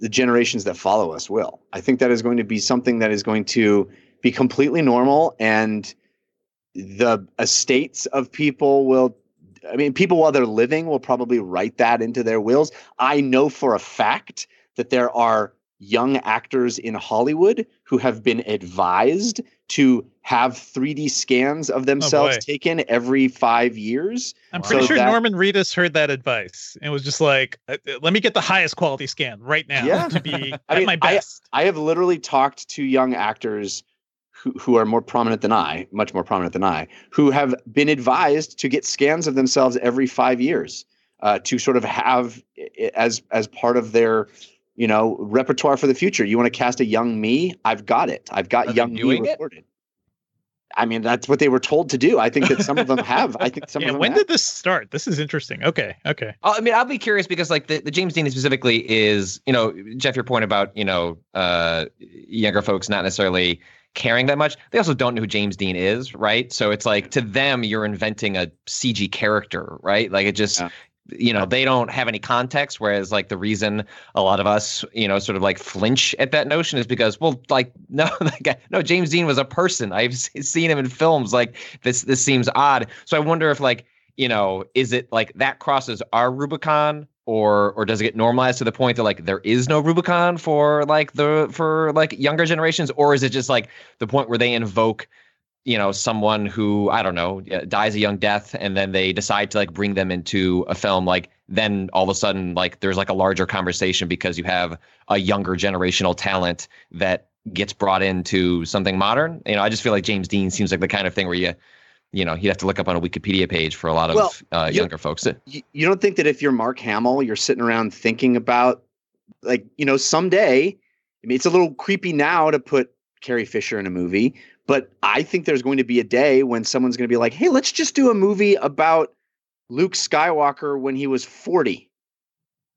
the generations that follow us will. I think that is going to be something that is going to be completely normal, and the estates of people will. I mean, people while they're living will probably write that into their wills. I know for a fact that there are young actors in Hollywood who have been advised to have 3D scans of themselves oh taken every five years. I'm pretty so sure that, Norman Reedus heard that advice and was just like, uh, uh, "Let me get the highest quality scan right now yeah. to be I mean, my best." I, I have literally talked to young actors who, who are more prominent than I, much more prominent than I, who have been advised to get scans of themselves every five years uh, to sort of have as as part of their you know, repertoire for the future. You want to cast a young me? I've got it. I've got Are young me recorded. It? I mean, that's what they were told to do. I think that some of them have. I think some yeah, of them. When have. did this start? This is interesting. Okay, okay. I mean, I'll be curious because, like, the, the James Dean specifically is, you know, Jeff, your point about, you know, uh, younger folks not necessarily caring that much. They also don't know who James Dean is, right? So it's like to them, you're inventing a CG character, right? Like it just yeah you know they don't have any context whereas like the reason a lot of us you know sort of like flinch at that notion is because well like no like, no James Dean was a person. I've seen him in films. Like this this seems odd. So I wonder if like you know is it like that crosses our Rubicon or or does it get normalized to the point that like there is no Rubicon for like the for like younger generations? Or is it just like the point where they invoke you know someone who i don't know dies a young death and then they decide to like bring them into a film like then all of a sudden like there's like a larger conversation because you have a younger generational talent that gets brought into something modern. You know i just feel like james dean seems like the kind of thing where you you know you'd have to look up on a wikipedia page for a lot of well, uh, younger folks. you don't think that if you're mark hamill you're sitting around thinking about like you know someday i mean it's a little creepy now to put carrie fisher in a movie but I think there's going to be a day when someone's going to be like, hey, let's just do a movie about Luke Skywalker when he was 40.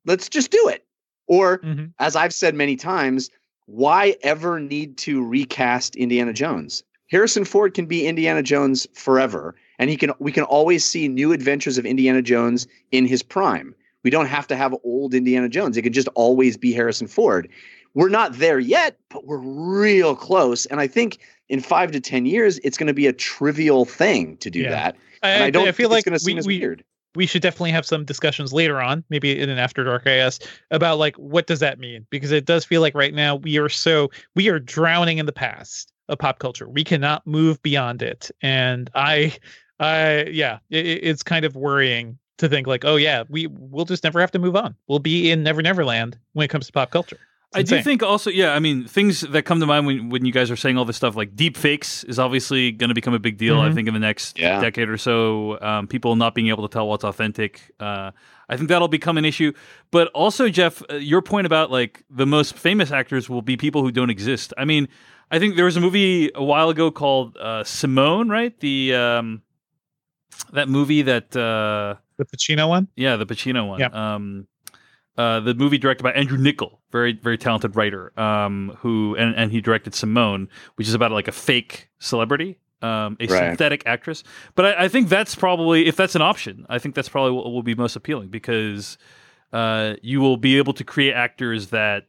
Let's just do it. Or, mm-hmm. as I've said many times, why ever need to recast Indiana Jones? Harrison Ford can be Indiana Jones forever, and he can we can always see new adventures of Indiana Jones in his prime. We don't have to have old Indiana Jones. It could just always be Harrison Ford. We're not there yet, but we're real close. And I think in five to ten years, it's going to be a trivial thing to do yeah. that. And I, I don't I feel like it's going to seem we, as we, weird. We should definitely have some discussions later on, maybe in an after dark, guess, about like what does that mean? Because it does feel like right now we are so we are drowning in the past of pop culture. We cannot move beyond it, and I, I yeah, it, it's kind of worrying to think like, oh yeah, we we'll just never have to move on. We'll be in Never Never Land when it comes to pop culture. I do think also, yeah. I mean, things that come to mind when, when you guys are saying all this stuff, like deep fakes, is obviously going to become a big deal. Mm-hmm. I think in the next yeah. decade or so, um, people not being able to tell what's authentic. Uh, I think that'll become an issue. But also, Jeff, uh, your point about like the most famous actors will be people who don't exist. I mean, I think there was a movie a while ago called uh, Simone, right? The um, that movie that uh, the Pacino one. Yeah, the Pacino one. Yeah. Um, uh, the movie directed by Andrew Niccol, very very talented writer, um, who and, and he directed Simone, which is about like a fake celebrity, um, a right. synthetic actress. But I, I, think that's probably if that's an option, I think that's probably what will be most appealing because uh, you will be able to create actors that,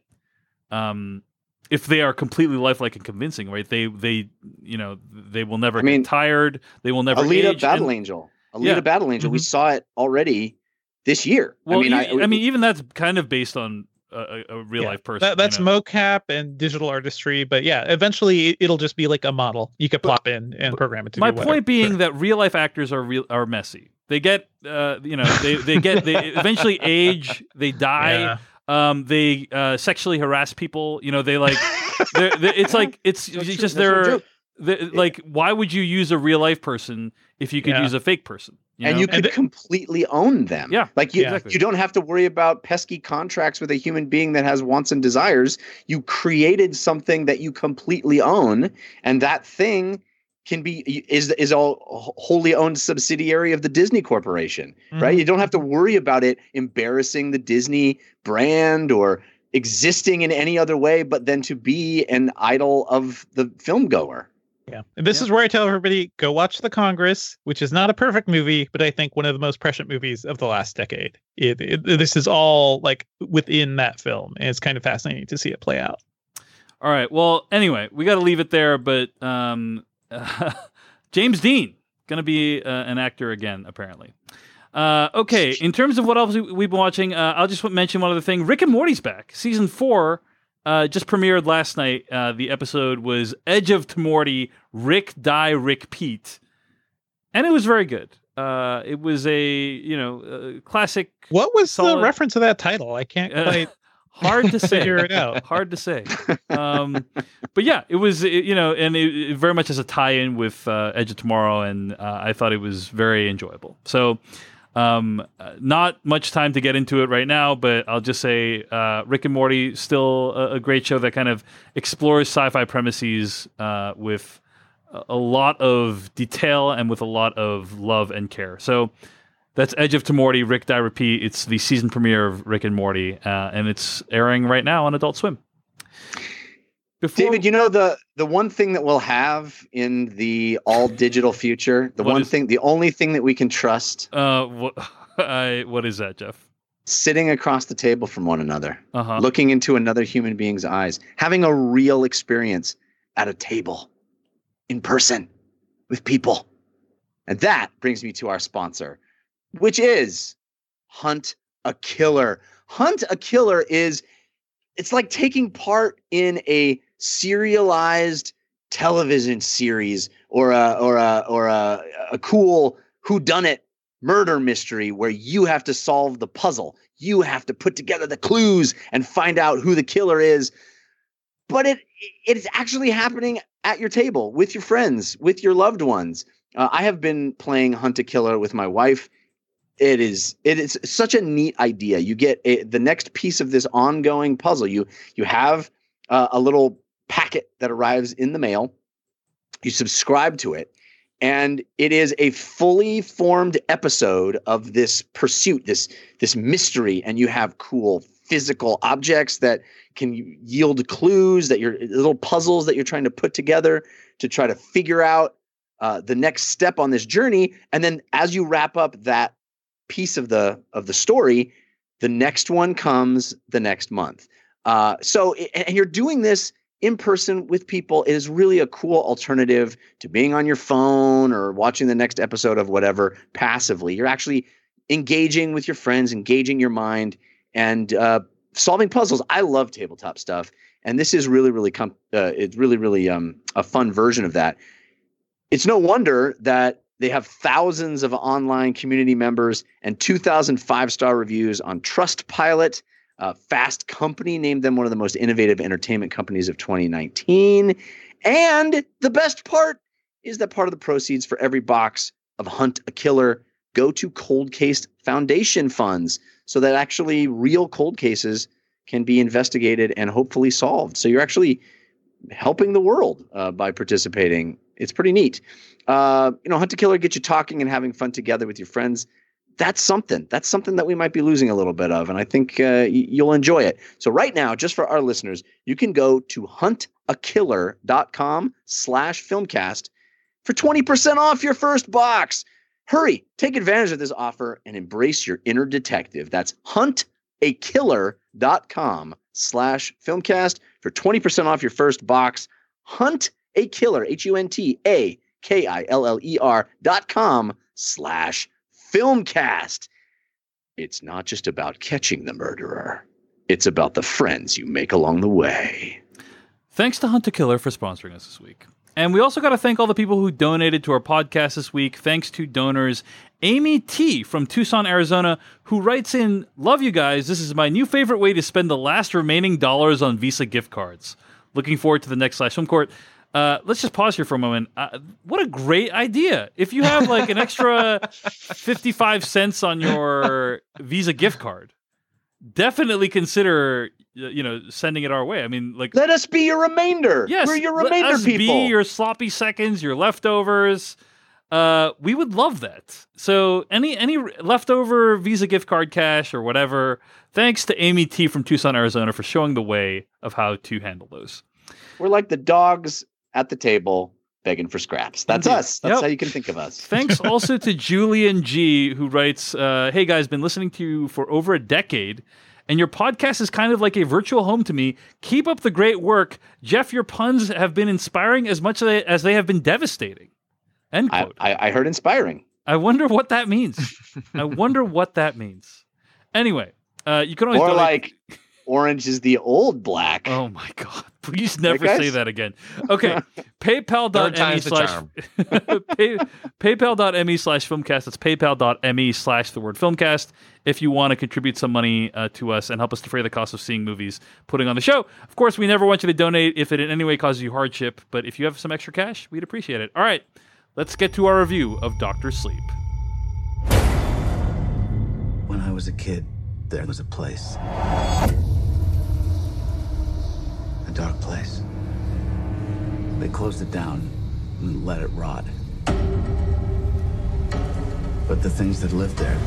um, if they are completely lifelike and convincing, right? They they you know they will never I mean, get tired. They will never. Alita age, Battle and, Angel. Alita yeah. Battle Angel. Mm-hmm. We saw it already this year. Well, I mean, I, I, mean, even that's kind of based on a, a real yeah, life person. That, that's you know? mocap and digital artistry, but yeah, eventually it'll just be like a model you could plop in and program it to. My point being sure. that real life actors are real are messy. They get, uh, you know, they they get they eventually age, they die. Yeah. Um, they uh, sexually harass people. You know, they like. They're, they're, it's like it's, it's just they're The, like, why would you use a real life person if you could Yeah. use a fake person? You and know? you could And the- completely own them. Yeah, like you, yeah. you don't have to worry about pesky contracts with a human being that has wants and desires. You created something that you completely own, and that thing can be is is all wholly owned subsidiary of the Disney Corporation, right? Mhm. You don't have to worry about it embarrassing the Disney brand or existing in any other way, but then to be an idol of the film goer. Yeah. And this Yeah. is where I tell everybody go watch The Congress, which is not a perfect movie, but I think one of the most prescient movies of the last decade. It, it, this is all like within that film, and it's kind of fascinating to see it play out. All right. Well, anyway, we got to leave it there. But um, James Dean going to be uh, an actor again, apparently. Uh, okay. In terms of what else we- we've been watching, uh, I'll just mention one other thing. Rick and Morty's back. Season four uh, just premiered last night. Uh, the episode was Edge of Tomorty, Rick Die Rickpeat, and it was very good. Uh, it was a you know uh, classic. What was Solid. the reference of that title? I can't Uh, quite Hard to say. figure it out. hard to say. Um, but yeah, it was it- you know, and it, it very much as a tie-in with uh, Edge of Tomorrow, and uh, I thought it was very enjoyable. So. Um, uh, not much time to get into it right now, but I'll just say uh, Rick and Morty still a, a great show that kind of explores sci-fi premises uh, with a, lot of detail and with a lot of love and care. So that's Edge of Tomorty, Rick Die Rickpeat. It's the season premiere of Rick and Morty, uh, and it's airing right now on Adult Swim. Before, David, you know the the one thing that we'll have in the all digital future, the one is- thing, the only thing that we can trust, uh, what, I, what is that, Jeff? sitting across the table from one another, Uh huh. looking into another human being's eyes, having a real experience at a table, in person, with people, and that brings me to our sponsor, which is Hunt a Killer. Hunt a Killer is it's like taking part in a serialized television series or a or a or a, a cool who done it murder mystery where you have to solve the puzzle. You have to put together the clues and find out who the killer is. But it it's actually happening at your table with your friends with your loved ones. Uh, i have been playing hunt a killer with my wife. It is it is such a neat idea. You get a, the next piece of this ongoing puzzle. You you have uh, a little packet that arrives in the mail. You subscribe to it and it is a fully formed episode of this pursuit this this mystery and you have cool physical objects that can yield clues that you're little puzzles that you're trying to put together to try to figure out uh, the next step on this journey. And then as you wrap up that piece of the of the story the next one comes the next month. Uh, so and and you're doing this in person with people it is really a cool alternative to being on your phone or watching the next episode of whatever passively you're actually engaging with your friends engaging your mind and uh, solving puzzles i love tabletop stuff and this is really really com- uh, it's really really um, a fun version of that it's no wonder that they have thousands of online community members and 2,000 five star reviews on Trustpilot. Uh, Fast Company named them one of the most innovative entertainment companies of 2019. And the best part is that part of the proceeds for every box of Hunt a Killer go to cold case foundation funds so that actually real cold cases can be investigated and hopefully solved. So you're actually helping the world uh, by participating. It's pretty neat. Uh, you know, Hunt a Killer get you talking and having fun together with your friends. That's something. That's something that we might be losing a little bit of, and I think uh, you'll enjoy it. So right now, just for our listeners, you can go to huntakiller.com slash filmcast for 20% off your first box. Hurry, take advantage of this offer and embrace your inner detective. That's huntakiller.com slash filmcast for 20% off your first box. Hunt a killer, H U N T A K I L L E R dot com slash filmcast. It's not just about catching the murderer, it's about the friends you make along the way. Thanks to Hunt a Killer for sponsoring us this week. And we also got to thank all the people who donated to our podcast this week. Thanks to donors Amy T from Tucson, Arizona, who writes in Love you guys. This is my new favorite way to spend the last remaining dollars on Visa gift cards. Looking forward to the next Slash Film Court. Uh, let's just pause here for a moment. Uh, what a great idea! If you have like an extra fifty-five cents on your Visa gift card, definitely consider you know sending it our way. I mean, like let us be your remainder. Yes, we're your remainder let us people. Be your sloppy seconds, your leftovers. Uh, we would love that. So any any leftover Visa gift card cash or whatever. Thanks to Amy T from Tucson, Arizona, for showing the way of how to handle those. We're like the dogs at the table begging for scraps. That's Indeed. us. That's yep. how you can think of us. Thanks also to Julian G, who writes, uh, "Hey guys, been listening to you for over a decade." And your podcast is kind of like a virtual home to me. Keep up the great work. Jeff, your puns have been inspiring as much as they have been devastating. End quote. I, I, I heard inspiring. I wonder what that means. I wonder what that means. Anyway, uh, you can always or donate. like orange is the old black. Oh my god! Please never say that again. Okay, PayPal.me slash pay, PayPal.me slash filmcast. That's PayPal.me slash the word filmcast. If you want to contribute some money uh, to us and help us defray the cost of seeing movies, putting on the show. Of course, we never want you to donate if it in any way causes you hardship. But if you have some extra cash, we'd appreciate it. All right, let's get to our review of Doctor Sleep. When I was a kid, there was a place A dark place. They closed it down and let it rot. But the things that lived there.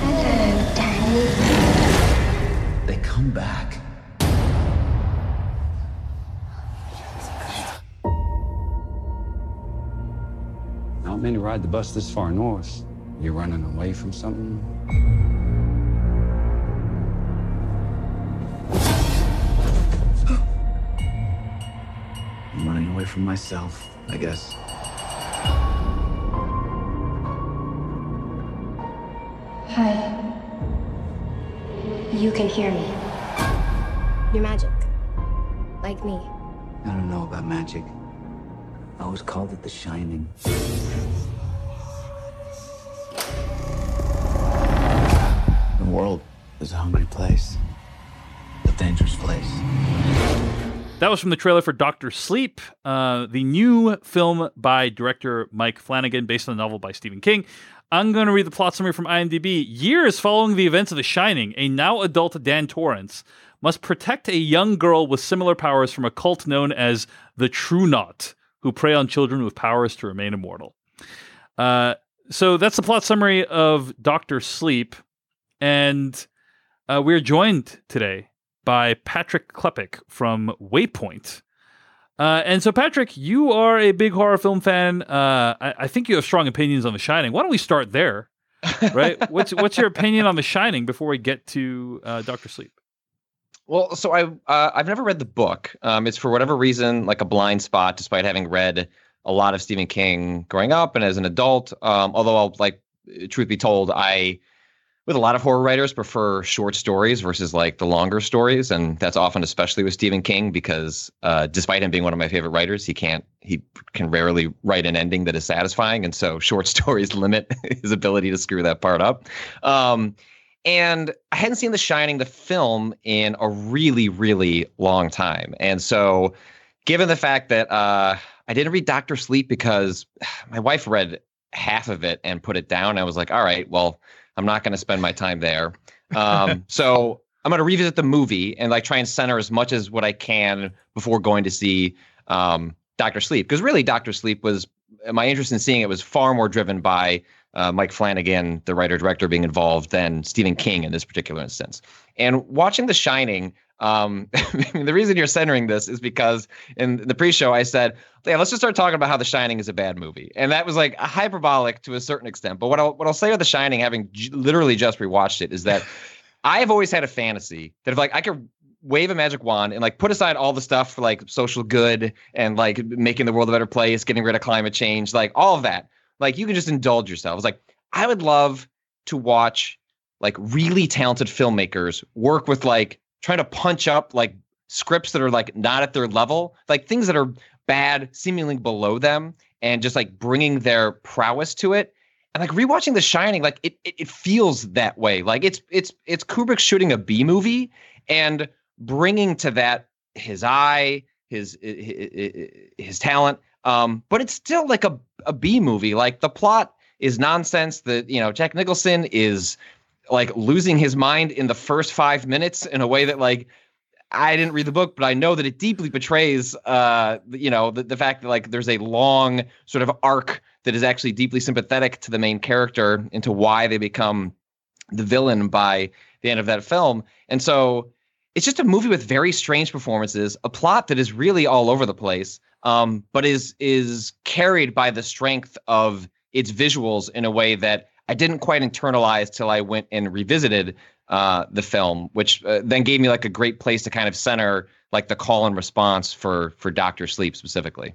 Hello, Danny. They come back. Not many ride the bus this far north. You're running away from something? I'm running away from myself, I guess. Hi. You can hear me. You're magic. Like me. I don't know about magic. I always called it the shining. World is a hungry place. A dangerous place. That was from the trailer for Doctor Sleep, uh, the new film by director Mike Flanagan, based on the novel by Stephen King. I'm going to read the plot summary from IMDb. Years following the events of The Shining, a now adult Dan Torrance must protect a young girl with similar powers from a cult known as the True Knot, who prey on children with powers to remain immortal. Uh, so that's the plot summary of Doctor Sleep, and uh, we're joined today by Patrick Klepek from Waypoint. Uh, and so, Patrick, you are a big horror film fan. Uh, I, I, think you have strong opinions on The Shining. Why don't we start there? Right? what's what's your opinion on The Shining before we get to uh, Doctor Sleep? Well, so I uh, I've never read the book. Um, it's for whatever reason like a blind spot, despite having read a lot of Stephen King growing up and as an adult. Um, although I'll like, truth be told, I with a lot of horror writers prefer short stories versus like the longer stories and that's often especially with stephen king because uh, despite him being one of my favorite writers he can't he can rarely write an ending that is satisfying and so short stories limit his ability to screw that part up. Um, and i hadn't seen the shining the film in a really really long time and so given the fact that uh, i didn't read dr sleep because my wife read half of it and put it down i was like all right well I'm not going to spend my time there. Um, so I'm going to revisit the movie and like try and center as much as what I can before going to see um, Doctor Sleep. Because really, Doctor Sleep was my interest in seeing it was far more driven by uh, Mike Flanagan, the writer director, being involved than Stephen King in this particular instance. And watching The Shining, um, the reason you're centering this is because in the pre-show I said, "Yeah, let's just start talking about how The Shining is a bad movie," and that was like hyperbolic to a certain extent. But what I'll what I'll say of The Shining, having j- literally just rewatched it, is that I have always had a fantasy that if like I could wave a magic wand and like put aside all the stuff for like social good and like making the world a better place, getting rid of climate change, like all of that, like you can just indulge yourself. It's like I would love to watch like really talented filmmakers work with like trying to punch up like scripts that are like not at their level, like things that are bad, seemingly below them, and just like bringing their prowess to it. And like rewatching The Shining, like it, it, it feels that way. Like it's it's it's Kubrick shooting a B movie and bringing to that his eye, his his, his talent. Um, but it's still like a a B movie. Like the plot is nonsense. That you know Jack Nicholson is like losing his mind in the first five minutes in a way that like I didn't read the book, but I know that it deeply betrays, uh, you know, the, the fact that like there's a long sort of arc that is actually deeply sympathetic to the main character into why they become the villain by the end of that film. And so it's just a movie with very strange performances, a plot that is really all over the place, um, but is is carried by the strength of its visuals in a way that I didn't quite internalize till I went and revisited uh, the film, which uh, then gave me like a great place to kind of center like the call and response for for Doctor Sleep specifically.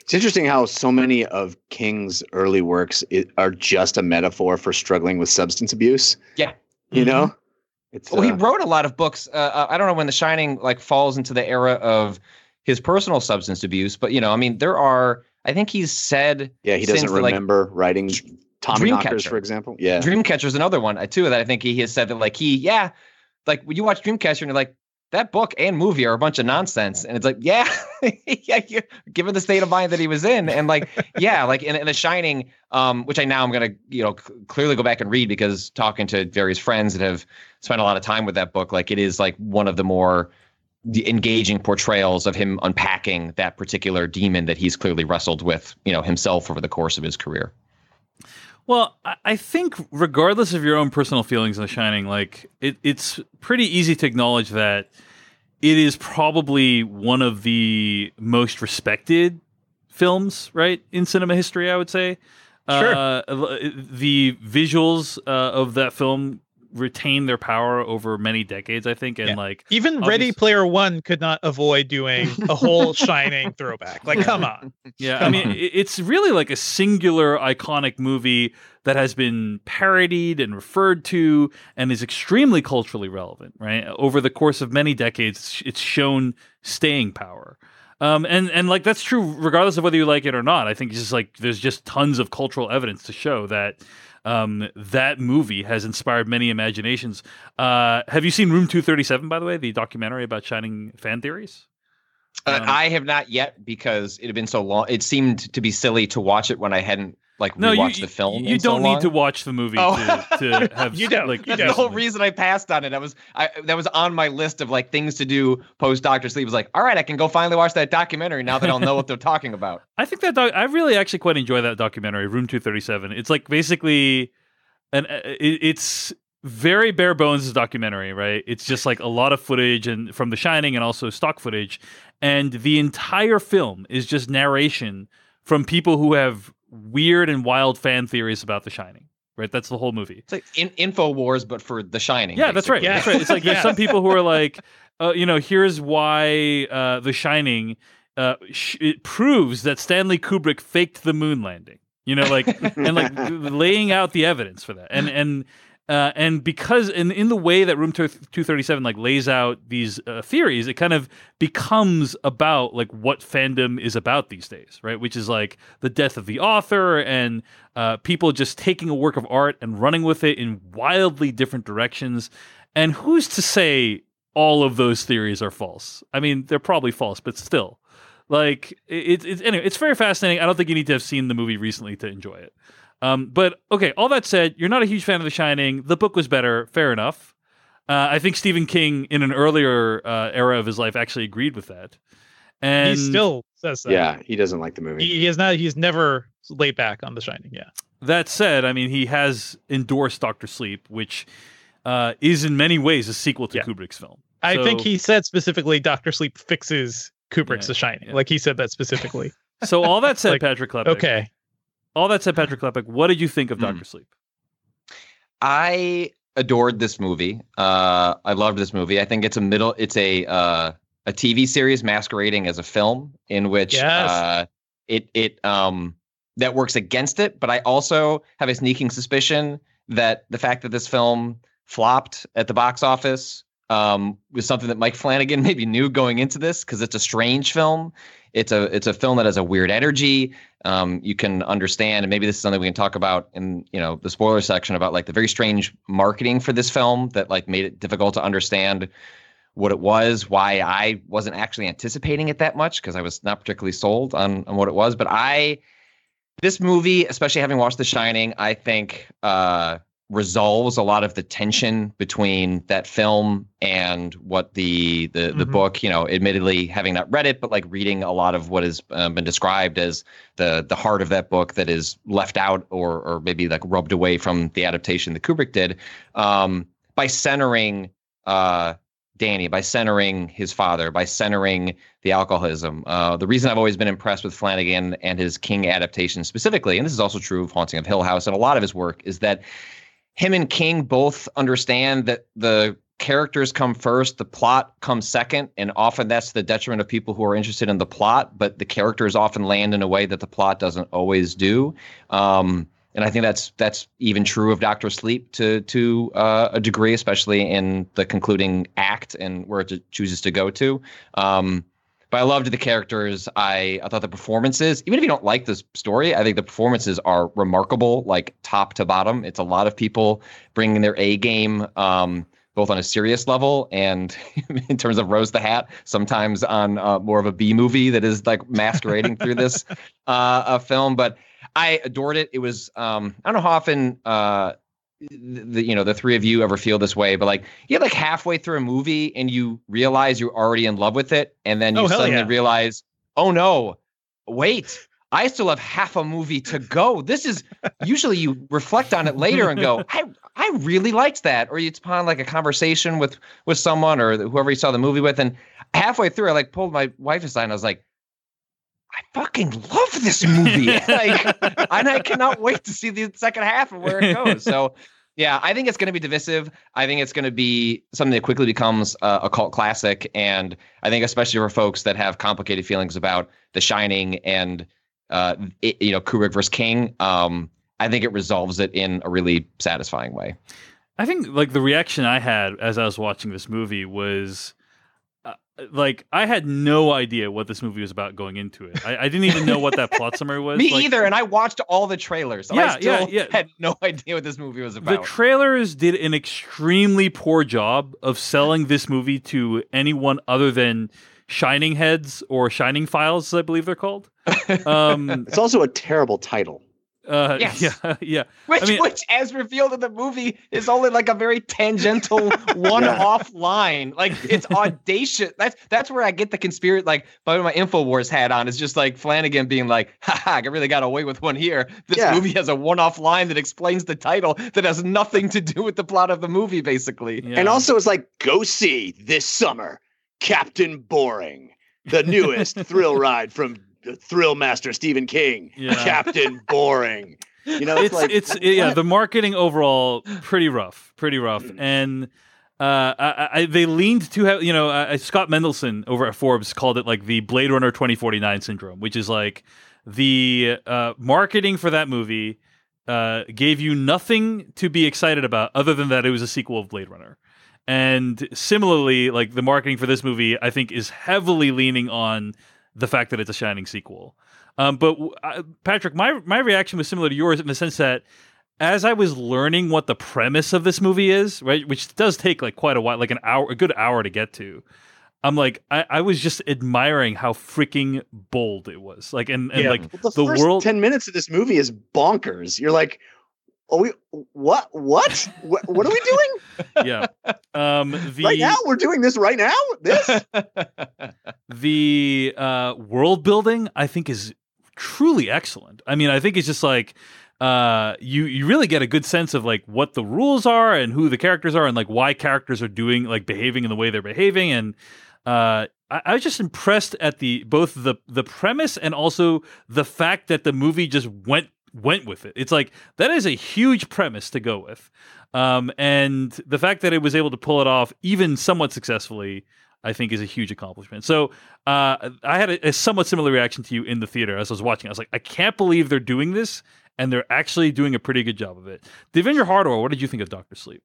It's interesting how so many of King's early works are just a metaphor for struggling with substance abuse. Yeah, you know, mm-hmm. it's well, uh, he wrote a lot of books. Uh, uh, I don't know when The Shining like falls into the era of his personal substance abuse, but you know, I mean, there are. I think he's said. Yeah, he doesn't remember like, writing Tommyknockers, for example. Yeah, Dreamcatcher is another one uh, too that I think he has said that like he yeah, like when you watch Dreamcatcher and you're like that book and movie are a bunch of nonsense. And it's like, yeah, yeah, given the state of mind that he was in. And like, yeah, like in, in The Shining, um, which I now I'm going to, you know, c- clearly go back and read because talking to various friends that have spent a lot of time with that book, like it is like one of the more engaging portrayals of him unpacking that particular demon that he's clearly wrestled with, you know, himself over the course of his career. Well, I think regardless of your own personal feelings on The Shining, like it, it's pretty easy to acknowledge that it is probably one of the most respected films, right, in cinema history. I would say. Sure. Uh, the visuals uh, of that film retain their power over many decades, I think. And yeah. like even Ready Player One could not avoid doing a whole Shining throwback. Like, come on. Yeah, come I mean, on. it's really like a singular iconic movie that has been parodied and referred to and is extremely culturally relevant. Right over the course of many decades, it's shown staying power. Um, and and like that's true regardless of whether you like it or not. I think just like there's just tons of cultural evidence to show that um, that movie has inspired many imaginations. Uh, have you seen Room 237, by the way, the documentary about Shining fan theories? Uh, um, I have not yet because it had been so long. It seemed to be silly to watch it when I hadn't like no, rewatch you, the film. You don't so need to watch the movie oh. to, to have. you don't. Like, That's the whole reason I passed on it. I was I that was on my list of like things to do post Doctor Sleep. was like, all right, I can go finally watch that documentary now that I'll know what they're talking about. I think that doc- I really actually quite enjoy that documentary, Room Two Thirty Seven. It's like basically, and uh, it, it's very bare bones documentary, right? It's just like a lot of footage and from The Shining and also stock footage, and the entire film is just narration from people who have weird and wild fan theories about The Shining. Right, that's the whole movie. It's like in, Info Wars, but for The Shining. Yeah, basically. that's right. Yeah. That's right. It's like there's some people who are like, uh, you know, here's why uh, The Shining uh, sh- it proves that Stanley Kubrick faked the moon landing. You know, like and like laying out the evidence for that, and and uh, and because in in the way that Room Two Thirty Seven like lays out these uh, theories, it kind of becomes about like what fandom is about these days, right? Which is like the death of the author and uh, people just taking a work of art and running with it in wildly different directions. And who's to say all of those theories are false? I mean, they're probably false, but still, like it's it, anyway, it's very fascinating. I don't think you need to have seen the movie recently to enjoy it. Um, but okay, all that said, you're not a huge fan of The Shining. The book was better. Fair enough. Uh, I think Stephen King, in an earlier uh, era of his life, actually agreed with that. And he still says that. Yeah, he doesn't like the movie. He, he has not. He's never laid back on The Shining. Yeah. That said, I mean, he has endorsed Doctor Sleep, which uh, is in many ways a sequel to yeah. Kubrick's film. I think he said specifically Doctor Sleep fixes Kubrick's yeah, The Shining. Yeah. Like he said that specifically. So all that said, like, Patrick Klepek. Okay all that said, Patrick Klepek, what did you think of Doctor mm. Sleep? I adored this movie. Uh, I loved this movie. I think it's a middle. It's a uh, a TV series masquerading as a film in which yes. uh, it it um that works against it. But I also have a sneaking suspicion that the fact that this film flopped at the box office um, was something that Mike Flanagan maybe knew going into this because it's a strange film. It's a it's a film that has a weird energy. Um, you can understand, and maybe this is something we can talk about in you know the spoiler section about like the very strange marketing for this film that like made it difficult to understand what it was, why I wasn't actually anticipating it that much because I was not particularly sold on on what it was. But I, this movie, especially having watched The Shining, I think uh, resolves a lot of the tension between that film and what the the mm-hmm. the book. You know, admittedly having not read it, but like reading a lot of what has uh, been described as the the heart of that book that is left out or or maybe like rubbed away from the adaptation that Kubrick did. Um, by centering uh, Danny, by centering his father, by centering the alcoholism. Uh, the reason I've always been impressed with Flanagan and his King adaptation specifically, and this is also true of Haunting of Hill House and a lot of his work, is that him and King both understand that the characters come first, the plot comes second, and often that's the detriment of people who are interested in the plot, but the characters often land in a way that the plot doesn't always do. Um, and I think that's that's even true of Doctor Sleep to to uh, a degree, especially in the concluding act and where it chooses to go to. Um, but I loved the characters. I I thought the performances, even if you don't like this story, I think the performances are remarkable, like top to bottom. It's a lot of people bringing their A game. Um, both on a serious level and in terms of Rose the Hat, sometimes on uh, more of a B movie that is like masquerading through this uh, a film. But I adored it. It was um, I don't know how often uh, the you know the three of you ever feel this way, but like you're like halfway through a movie and you realize you're already in love with it, and then you oh, suddenly yeah. realize, oh no, wait. I still have half a movie to go. This is usually you reflect on it later and go, I I really liked that. Or it's upon like a conversation with with someone or whoever you saw the movie with, and halfway through, I like pulled my wife aside and I was like, I fucking love this movie. like, and I cannot wait to see the second half of where it goes. So, yeah, I think it's going to be divisive. I think it's going to be something that quickly becomes uh, a cult classic. And I think, especially for folks that have complicated feelings about The Shining and, uh, it, you know, Kubrick versus King, um, I think it resolves it in a really satisfying way. I think, like, the reaction I had as I was watching this movie was like I had no idea what this movie was about going into it. I, I didn't even know what that plot summary was. Me like, either, and I watched all the trailers. Yeah, yeah, yeah. Had no idea what this movie was about. The trailers did an extremely poor job of selling this movie to anyone other than Shining Heads or Shining Files, I believe they're called. Um, it's also a terrible title. Uh, yes. Yeah, yeah. Which, I mean, which, as revealed in the movie, is only like a very tangential one-off yeah. line. Like it's audacious. That's that's where I get the conspiracy. Like, by my Infowars hat on, is just like Flanagan being like, "Ha I really got away with one here." This yeah. movie has a one-off line that explains the title that has nothing to do with the plot of the movie, basically. Yeah. And also, it's like, go see this summer, Captain Boring, the newest thrill ride from thrill master Stephen King, yeah. Captain Boring. You know, it's it's, like, it's yeah. The marketing overall pretty rough, pretty rough, mm. and uh, I, I, they leaned too heavy. You know, uh, Scott Mendelson over at Forbes called it like the Blade Runner twenty forty nine syndrome, which is like the uh, marketing for that movie uh, gave you nothing to be excited about other than that it was a sequel of Blade Runner. And similarly, like the marketing for this movie, I think is heavily leaning on the fact that it's a Shining sequel. Um, but uh, Patrick, my my reaction was similar to yours in the sense that as I was learning what the premise of this movie is, right, which does take like quite a while, like an hour, a good hour to get to. I'm like, I, I was just admiring how freaking bold it was. Like, and, and yeah. like well, the, the world. Ten minutes of this movie is bonkers. You're like, are we what what what, what are we doing yeah um the right now we're doing this right now this the uh world building i think is truly excellent i mean i think it's just like uh you you really get a good sense of like what the rules are and who the characters are and like why characters are doing like behaving in the way they're behaving and uh I, I was just impressed at the both the the premise and also the fact that the movie just went went with it. It's like that is a huge premise to go with. Um, and the fact that it was able to pull it off even somewhat successfully, I think is a huge accomplishment. So uh, I had a, a, somewhat similar reaction to you in the theater as I was watching. I was like, I can't believe they're doing this, and they're actually doing a pretty good job of it. Devindra Hardwar, what did you think of Doctor Sleep?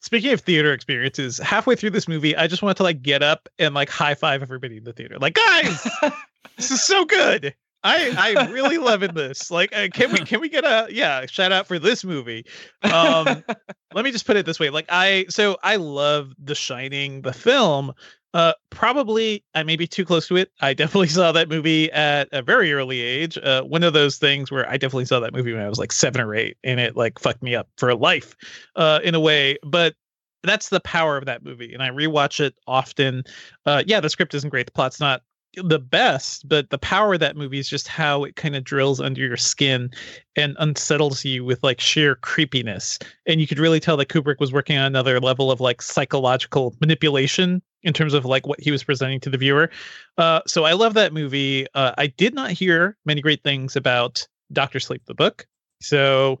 Speaking of theater experiences, halfway through this movie, I just wanted to like get up and like high five everybody in the theater. Like, guys, this is so good. I I really loving this. Like, uh, can we can we get a yeah shout out for this movie? Um, let me just put it this way. Like, I so I love The Shining, the film. Uh, probably I may be too close to it. I definitely saw that movie at a very early age. Uh, one of those things where I definitely saw that movie when I was like seven or eight, and it like fucked me up for life, uh, in a way. But that's the power of that movie, and I rewatch it often. Uh, yeah, the script isn't great, the plot's not the best, but the power of that movie is just how it kind of drills under your skin and unsettles you with like sheer creepiness. And you could really tell that Kubrick was working on another level of like psychological manipulation in terms of like what he was presenting to the viewer. Uh, so I love that movie. Uh, I did not hear many great things about Doctor Sleep, the book. So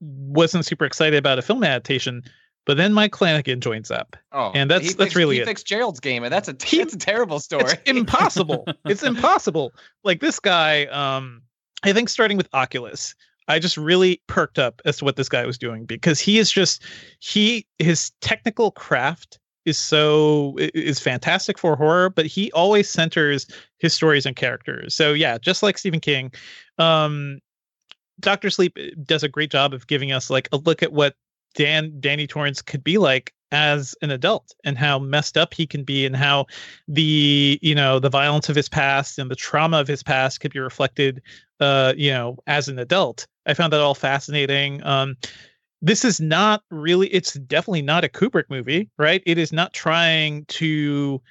wasn't super excited about a film adaptation. But then Mike Flanagan joins up. Oh, and that's that's fixed, really he it. fixed Gerald's game, and that's a he, that's a terrible story. It's impossible. it's impossible. Like this guy, um, I think starting with Oculus, I just really perked up as to what this guy was doing because he is just he his technical craft is so is fantastic for horror, but he always centers his stories and characters. So yeah, just like Stephen King, um, Doctor Sleep eh, does a great job of giving us like a look at what Dan Danny Torrance could be like as an adult and how messed up he can be and how the you know the violence of his past and the trauma of his past could be reflected uh you know as an adult. I found that all fascinating. Um this is not really it's definitely not a kubrick movie right? It is not trying to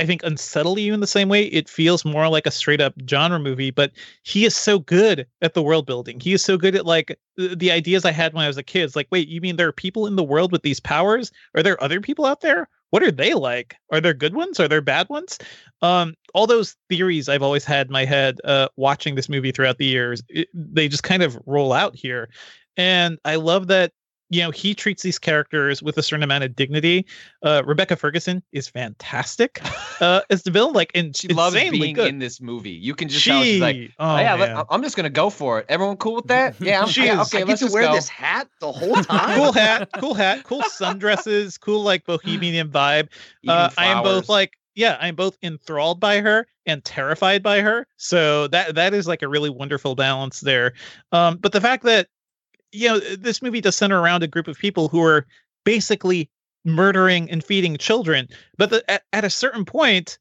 I think unsettle you in the same way. It feels more like a straight up genre movie, but he is so good at the world building. He is so good at like the ideas I had when I was a kid. It's like, wait, you mean there are people in the world with these powers? Are there other people out there? What are they like? Are there good ones? Are there bad ones? Um, all those theories I've always had in my head uh, watching this movie throughout the years, it, they just kind of roll out here. And I love that you know he treats these characters with a certain amount of dignity. Uh, Rebecca Ferguson is fantastic uh, as the villain, like and she loves being good. in this movie. You can just she, tell she's like, oh, yeah, let, I'm just gonna go for it. Everyone cool with that? Yeah, I'm she yeah, is. okay. I let's just wear go. this hat the whole time. cool hat, cool hat, cool sundresses, cool like bohemian vibe. Uh, I am both like yeah, I'm both enthralled by her and terrified by her. So that that is like a really wonderful balance there. Um, but the fact that you know, this movie does center around a group of people who are basically murdering and feeding children. But the, at, at a certain point,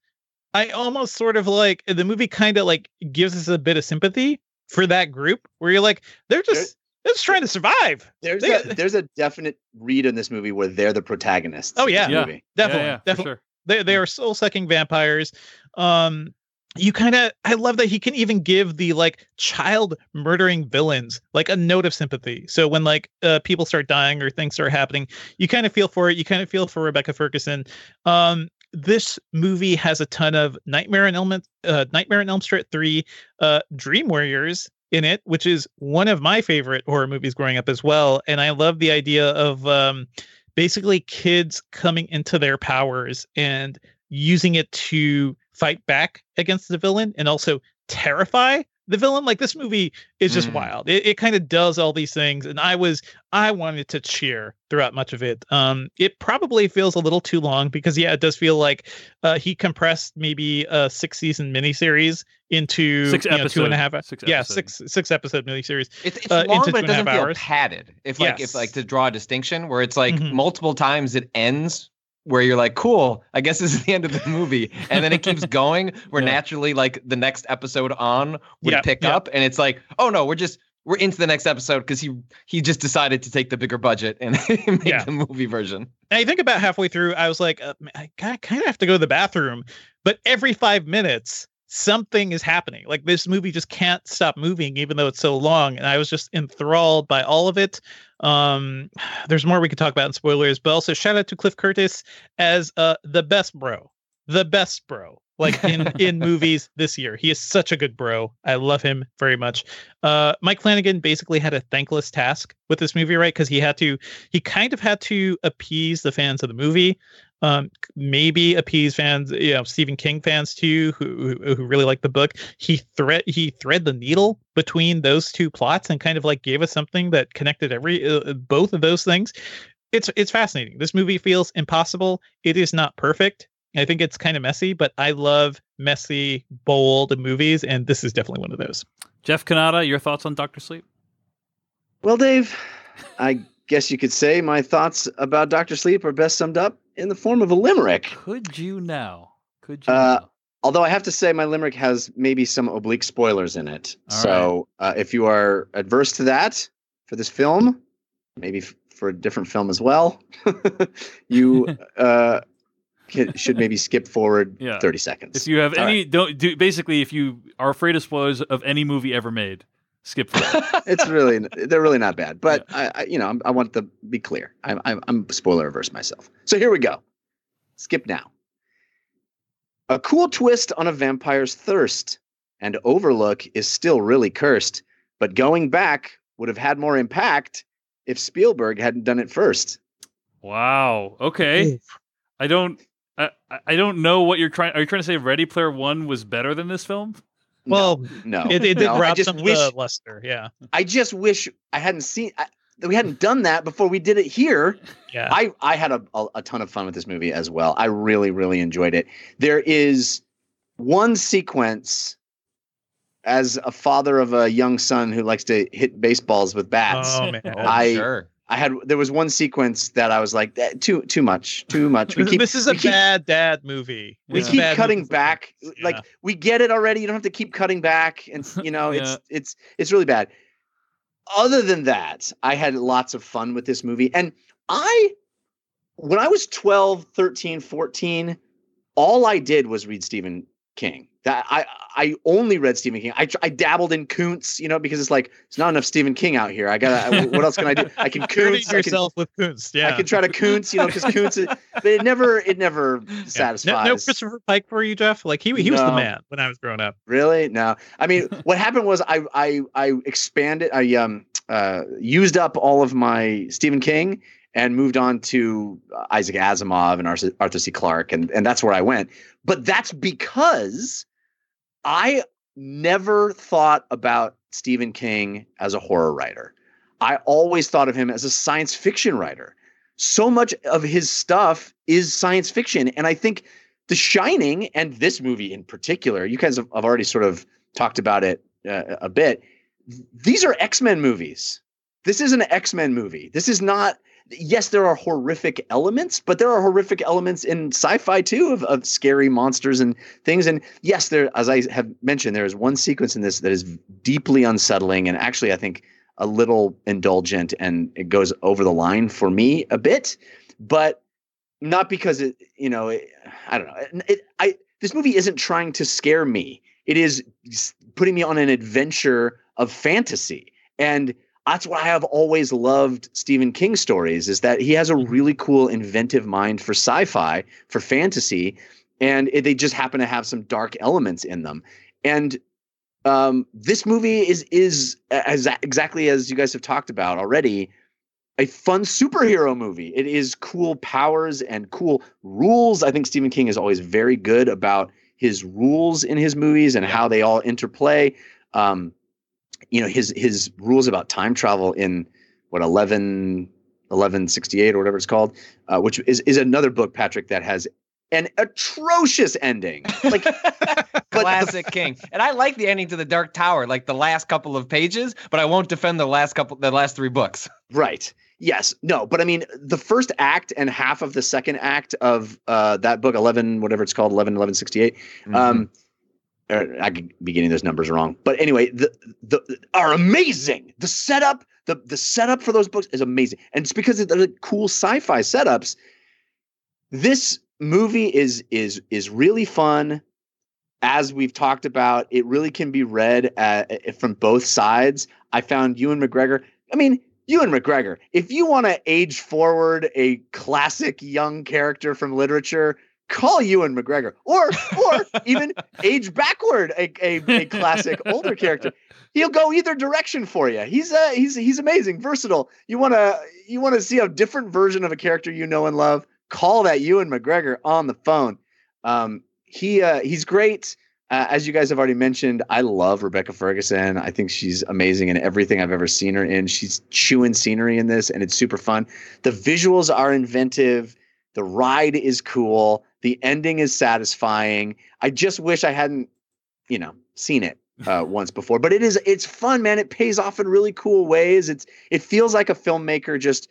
I almost sort of like the movie kind of like gives us a bit of sympathy for that group where you're like, they're just they're just trying to survive. There's they, a there's a definite read in this movie where they're the protagonists. Oh yeah, yeah. definitely, yeah, yeah, definitely. Sure. They they are soul sucking vampires. Um, you kind of i love that he can even give the like child murdering villains like a note of sympathy. So when like uh, people start dying or things start happening you kind of feel for it you kind of feel for rebecca ferguson. Um this movie has a ton of nightmare on elm uh, nightmare on elm street 3 uh dream warriors in it which is one of my favorite horror movies growing up as well and i love the idea of um basically kids coming into their powers and using it to fight back against the villain and also terrify the villain like this movie is just mm. wild it, it kind of does all these things and i was i wanted to cheer throughout much of it um it probably feels a little too long because yeah it does feel like uh he compressed maybe a six season miniseries into six you know, episodes two and a half six yeah episode. six six episode miniseries it's, it's uh, long into but it doesn't feel hours. padded if like Yes. if like to draw a distinction where it's like Mhm. multiple times it ends where you're like, cool, I guess this is the end of the movie. And then it keeps going where Yeah. naturally like the next episode on would pick up. And it's like, oh no, we're just we're into the next episode because he he just decided to take the bigger budget and make Yeah. the movie version. And I think about halfway through, I was like, uh, I kind of have to go to the bathroom. But every five minutes, something is happening. Like this movie just can't stop moving, even though it's so long. And I was just enthralled by all of it. Um, there's more we could talk about in spoilers, but also shout out to Cliff Curtis as uh the best bro, the best bro. Like in in movies this year, he is such a good bro. I love him very much. Uh, Mike Flanagan basically had a thankless task with this movie, right? Because he had to, he kind of had to appease the fans of the movie, um, maybe appease fans, you know, Stephen King fans too, who who, who really like the book. He thread he thread the needle between those two plots and kind of like gave us something that connected every uh, both of those things. It's it's fascinating. This movie feels impossible. It is not perfect. I think it's kind of messy, but I love messy, bold movies, and this is definitely one of those. Jeff Cannata, your thoughts on Doctor Sleep? Well, Dave, I guess you could say my thoughts about Doctor Sleep are best summed up in the form of a limerick. Could you now? Could you? Uh, now? Although I have to say, my limerick has maybe some oblique spoilers in it. All so uh, if you are adverse to that for this film, maybe f- for a different film as well, you uh, should maybe skip forward Yeah. 30 seconds. If you have All any, don't do. Basically, if you are afraid of spoilers of any movie ever made, skip forward. it's really they're really not bad but I, I you know I'm, i want to be clear I'm, I'm i'm spoiler averse myself so here we go skip now a cool twist on a vampire's thirst and overlook is still really cursed but going back would have had more impact if spielberg hadn't done it first wow. Okay. I don't. I, I- I don't know what you're trying. Are you trying to say Ready Player One was better than this film? Well, no it, it did no, I rob some wish of the luster. Yeah, i just wish i hadn't seen I, we hadn't done that before we did it here yeah. I I had a, a a ton of fun with this movie as well. I really really enjoyed it. There is one sequence as a father of a young son who likes to hit baseballs with bats. oh man, I- sure. I had there was one sequence that I was like "Eh, too too much too much. We keep this is a keep, bad dad movie. we a keep cutting back. Like Yeah. we get it already. You don't have to keep cutting back, and you know Yeah. it's it's it's really bad. Other than that, I had lots of fun with this movie, and I when I was 12, 13, 14, all I did was read Stephen King. That I I only read Stephen King. I I dabbled in Koontz, you know, because it's like it's not enough Stephen King out here. I got to what else can I do? I can Hurting Koontz. I can, yourself with Koontz. Yeah, I can try to Koontz, you know, because is, but it never it never Yeah. satisfies. No, no Christopher Pike for you, Jeff. Like he he was the man when I was growing up. Really? No. I mean, what happened was I I I expanded. I um uh used up all of my Stephen King and moved on to uh, Isaac Asimov and Arthur, Arthur C. Clarke, and and that's where I went. But that's because I never thought about Stephen King as a horror writer. I always thought of him as a science fiction writer. So much of his stuff is science fiction, and I think the Shining and this movie in particular, you guys have, already sort of talked about it uh, a bit. These are X Men movies. This is an X Men movie. This is not. Yes, there are horrific elements, but there are horrific elements in sci-fi too of, of scary monsters and things. And yes, there, as I have mentioned, there is one sequence in this that is deeply unsettling and actually, I think, a little indulgent, and it goes over the line for me a bit. But not because it, you know, it, I don't know. It, I this movie isn't trying to scare me. It is putting me on an adventure of fantasy, and that's what I have always loved Stephen King stories. Is that he has a really cool, inventive mind for sci-fi, for fantasy, and it, they just happen to have some dark elements in them. And um, this movie is is as exactly as you guys have talked about already a fun superhero movie. It is cool powers and cool rules. I think Stephen King is always very good about his rules in his movies and how they all interplay. Um, you know, his his rules about time travel in what 11 1168 or whatever it's called, uh, which is is another book, Patrick, that has an atrocious ending. Like Classic King. And I like the ending to the Dark Tower, like the last couple of pages, but I won't defend the last couple the last three books. Right. Yes. No. But I mean, the first act and half of the second act of uh, that book, eleven, whatever it's called, 11, 1168. Mm-hmm. Um, I could be getting those numbers wrong, but anyway, the the are amazing. The setup, the the setup for those books is amazing, and it's because of the cool sci-fi setups. This movie is is is really fun. As we've talked about, it really can be read uh, from both sides. I found Ewan McGregor. I mean, Ewan McGregor. If you want to age forward a classic young character from literature, call Ewan McGregor, or or even age backward a, a, a classic older character. He'll go either direction for you. He's uh, he's he's amazing, versatile. You want to you want to see a different version of a character you know and love. Call that Ewan McGregor on the phone. Um, he uh, he's great. Uh, as you guys have already mentioned, I love Rebecca Ferguson. I think she's amazing in everything I've ever seen her in. She's chewing scenery in this, and it's super fun. The visuals are inventive. The ride is cool. The ending is satisfying. I just wish I hadn't, you know, seen it uh, once before. But it is it's fun, man. It pays off in really cool ways. It's it feels like a filmmaker just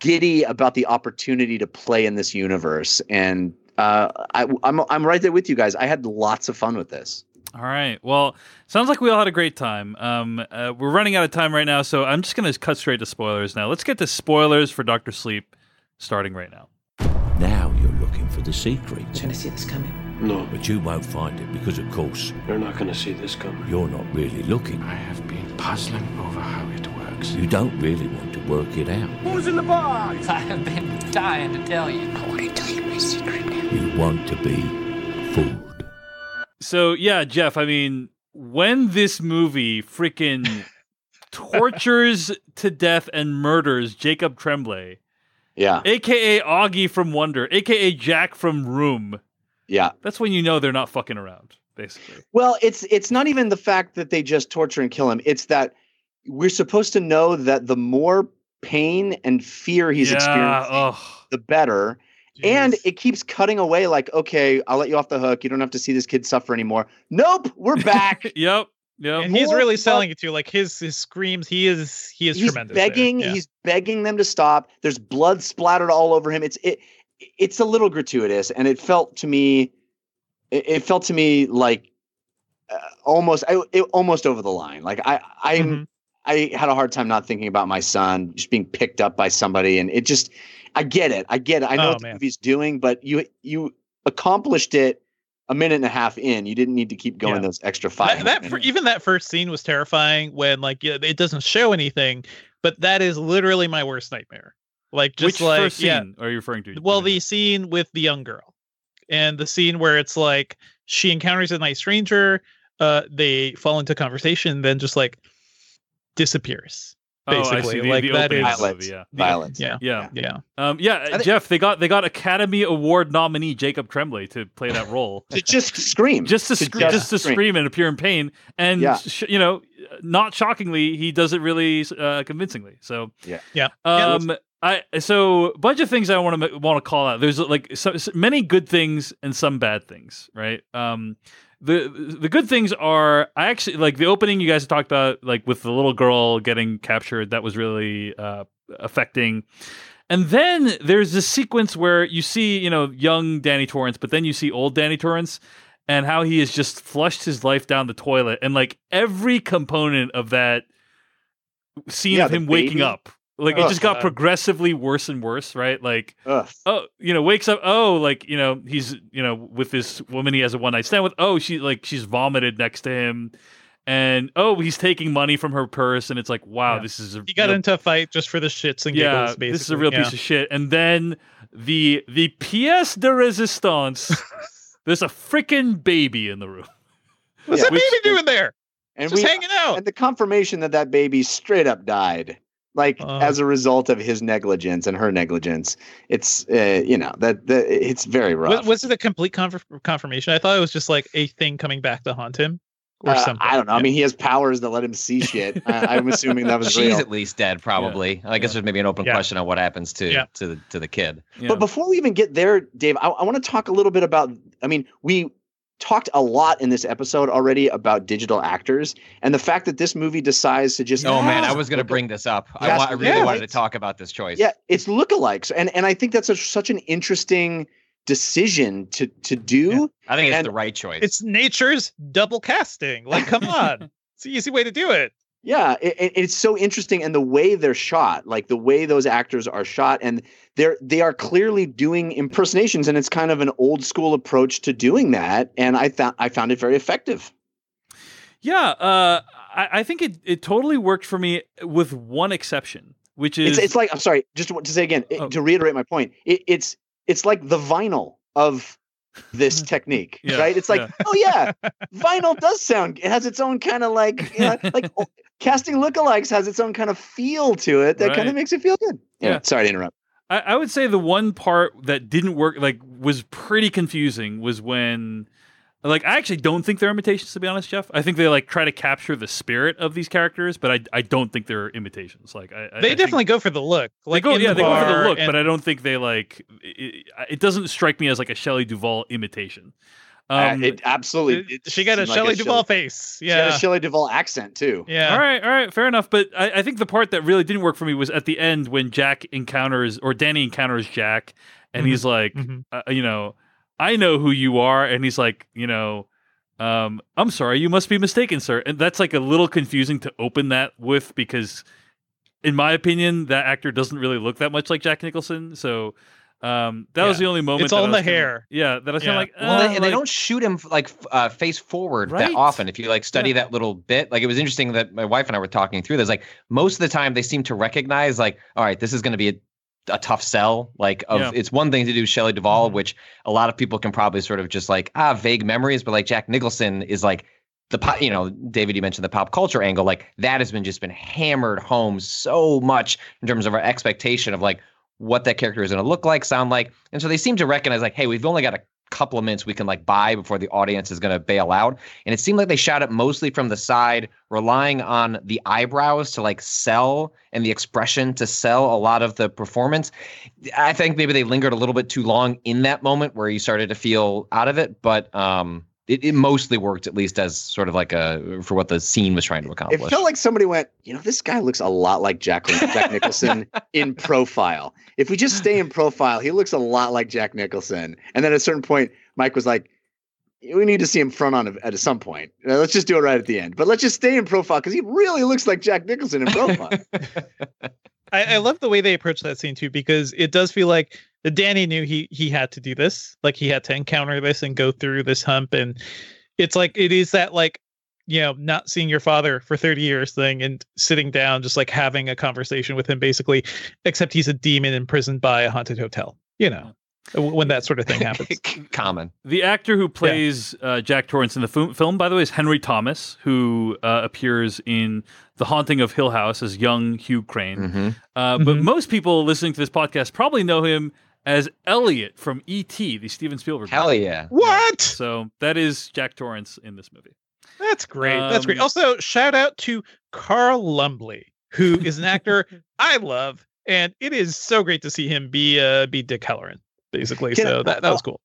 giddy about the opportunity to play in this universe. And uh, I, I'm I'm right there with you guys. I had lots of fun with this. All right. Well, sounds like we all had a great time. Um, uh, we're running out of time right now, so I'm just going to cut straight to spoilers now. Let's get to spoilers for Doctor Sleep, starting right now. Now you're looking for the secret. You're going to see this coming. No. But you won't find it because, of course, you're not going to see this coming. You're not really looking. I have been puzzling over how it works. You don't really want to work it out. Who's in the box? I have been dying to tell you. I want to tell you my secret now. You want to be fooled. So yeah, Jeff. I mean, when this movie freaking tortures to death and murders Jacob Tremblay, yeah, aka Augie from Wonder, aka Jack from Room, yeah, that's when you know they're not fucking around. Basically, well, it's it's not even the fact that they just torture and kill him. It's that we're supposed to know that the more pain and fear he's yeah, experiencing, the better. Jeez. And it keeps cutting away like, okay, I'll let you off the hook. You don't have to see this kid suffer anymore. Nope, we're back. yep. Yep. And he's really selling it to you. like his his screams. He is he is he's tremendous. Begging, yeah. he's begging them to stop. There's blood splattered all over him. It's it it's a little gratuitous, and it felt to me, it, it felt to me like uh, almost I, it, almost over the line. Like I I'm mm-hmm. I had a hard time not thinking about my son just being picked up by somebody, and it just I get it. I get it. I know oh, what the man. movie's doing, but you you accomplished it a minute and a half in. You didn't need to keep going yeah. those extra five. That, that for, even that first scene was terrifying when like it doesn't show anything, but that is literally my worst nightmare. Like just Which like first yeah. are you referring to? Well, the scene with the young girl, and the scene where it's like she encounters a nice stranger. Uh, they fall into conversation, then just like disappears basically. Oh, the, like the that is violence. yeah. Violence. Yeah. Yeah. Yeah. Um, yeah, think- Jeff, they got they got Academy Award nominee Jacob Tremblay to play that role. to just scream. just to, To scre- just just to scream. scream and appear in pain, and Yeah. sh- you know, not shockingly, he does it really uh, convincingly. So Yeah. Yeah. Um, I so a bunch of things I want to want to call out. There's like so, so many good things and some bad things, right? Um, the the good things are I actually like the opening you guys talked about, like with the little girl getting captured. That was really uh, affecting. And then there's this sequence where you see, you know, young Danny Torrance, but then you see old Danny Torrance and how he has just flushed his life down the toilet. And like every component of that scene Yeah, of him waking baby. up, like it Ugh. just got progressively worse and worse, right? Like, Ugh. oh, you know, wakes up, oh, like, you know, he's, you know, with this woman he has a one night stand with. Oh, she, like, she's vomited next to him. And oh, he's taking money from her purse, and it's like, wow, Yeah. this is a He got real into a fight just for the shits and yeah, giggles. Basically, this is a real yeah. piece of shit. And then the the pièce de résistance. there's a freaking baby in the room. What's Yeah. that baby doing there? And Just we hanging out. and the confirmation that that baby straight up died like Oh. as a result of his negligence and her negligence it's uh, you know that, that it's very rough Was, was it a complete conf- confirmation? I thought it was just like a thing coming back to haunt him, or Uh, something. i don't know i mean he has powers that let him see shit I, i'm assuming that was She's real at least dead, probably. I guess there's maybe an open Yeah. question on what happens to Yeah. to the to the kid. Yeah. but before we even get there dave i, I want to talk a little bit about i mean we talked a lot in this episode already about digital actors and the fact that this movie decides to just Oh man, I was going to bring this up. I, wa- I really yeah, wanted to talk about this choice. Yeah, it's lookalikes, and and I think that's a, such an interesting decision to to do. I think it's And the right choice. It's nature's double casting. Like, come on, it's the easy way to do it. Yeah, it, it- it's so interesting, and the way they're shot, like the way those actors are shot, and they're they are clearly doing impersonations, and it's kind of an old school approach to doing that, and I thought I found it very effective. yeah, uh, I, I think it, it totally worked for me with one exception, which is It's it's like I'm sorry, just to, to say again it- Oh. to reiterate my point. It, it's it's like the vinyl of this technique, Yeah, right? It's like, yeah. oh yeah, vinyl does sound. It has its own kind of like, you know, like casting lookalikes has its own kind of feel to it that kind of makes it feel good. Yeah. Yeah. Sorry to interrupt. I, I would say the one part that didn't work, like, was pretty confusing, was when, Like I actually don't think they're imitations to be honest, Jeff. I think they like try to capture the spirit of these characters, but I I don't think they're imitations. Like I, I They I definitely go for the look. Like they go yeah the they go for the look, and- but I don't think they like it, it doesn't strike me as like a Shelley Duvall imitation. Uh, Um, it absolutely. It she got a seemed like Shelley Shelley- Duvall face. She had Yeah. a Shelley Duvall accent too. yeah. All right, all right, fair enough. But I, I think the part that really didn't work for me was at the end when Jack encounters or Danny encounters Jack, and Mhm. he's like, Mhm. uh, you know, I know who you are, and he's like, you know, um, I'm sorry, you must be mistaken, sir. And that's like a little confusing to open that with because, in my opinion, that actor doesn't really look that much like Jack Nicholson. So. Um, that was the only moment. It's that all in the kinda- hair. Yeah, that I was kind Yeah. of like, Well, uh, they, and they don't shoot him like uh, face forward Right? that often. If you like study Yeah. that little bit, like it was interesting that my wife and I were talking through this. Like most of the time, they seem to recognize like, all right, this is going to be a, a tough sell. Like, of Yeah. it's one thing to do Shelley Duvall, Mhm. which a lot of people can probably sort of just like ah vague memories, but like Jack Nicholson is like the po- you know David, you mentioned the pop culture angle. Like that has been just been hammered home so much in terms of our expectation of like what that character is going to look like, sound like. And so they seem to recognize like, hey, we've only got a couple of minutes we can like buy before the audience is going to bail out. And it seemed like they shot it mostly from the side, relying on the eyebrows to like sell and the expression to sell a lot of the performance. I think maybe they lingered a little bit too long in that moment where you started to feel out of it, but um it, it mostly worked at least as sort of like a for what the scene was trying to accomplish. It felt like somebody went, you know, this guy looks a lot like Jack, Jack Nicholson in profile. If we just stay in profile, he looks a lot like Jack Nicholson. And then at a certain point, Mike was like, we need to see him front on at some point. Uh, Let's just do it right at the end. But let's just stay in profile because he really looks like Jack Nicholson in profile. I, I love the way they approach that scene too, because it does feel like Danny knew he he had to do this, like he had to encounter this and go through this hump, and it's like it is that like you know not seeing your father for 30 years thing and sitting down just like having a conversation with him basically except he's a demon imprisoned by a haunted hotel you know w- when that sort of thing happens Common. The actor who plays uh, Jack Torrance in the fu- film, by the way, is Henry Thomas, who uh, appears in The Haunting of Hill House as young Hugh Crain. hmm Uh, But Mhm. most people listening to this podcast probably know him as Elliott from E.T., the Steven Spielberg. Hell movie. yeah. what So that is Jack Torrance in this movie. that's great that's great Um, also shout out to carl lumbly who is an actor i love and it is so great to see him be uh be dick hallorann basically Can I- so that, that was cool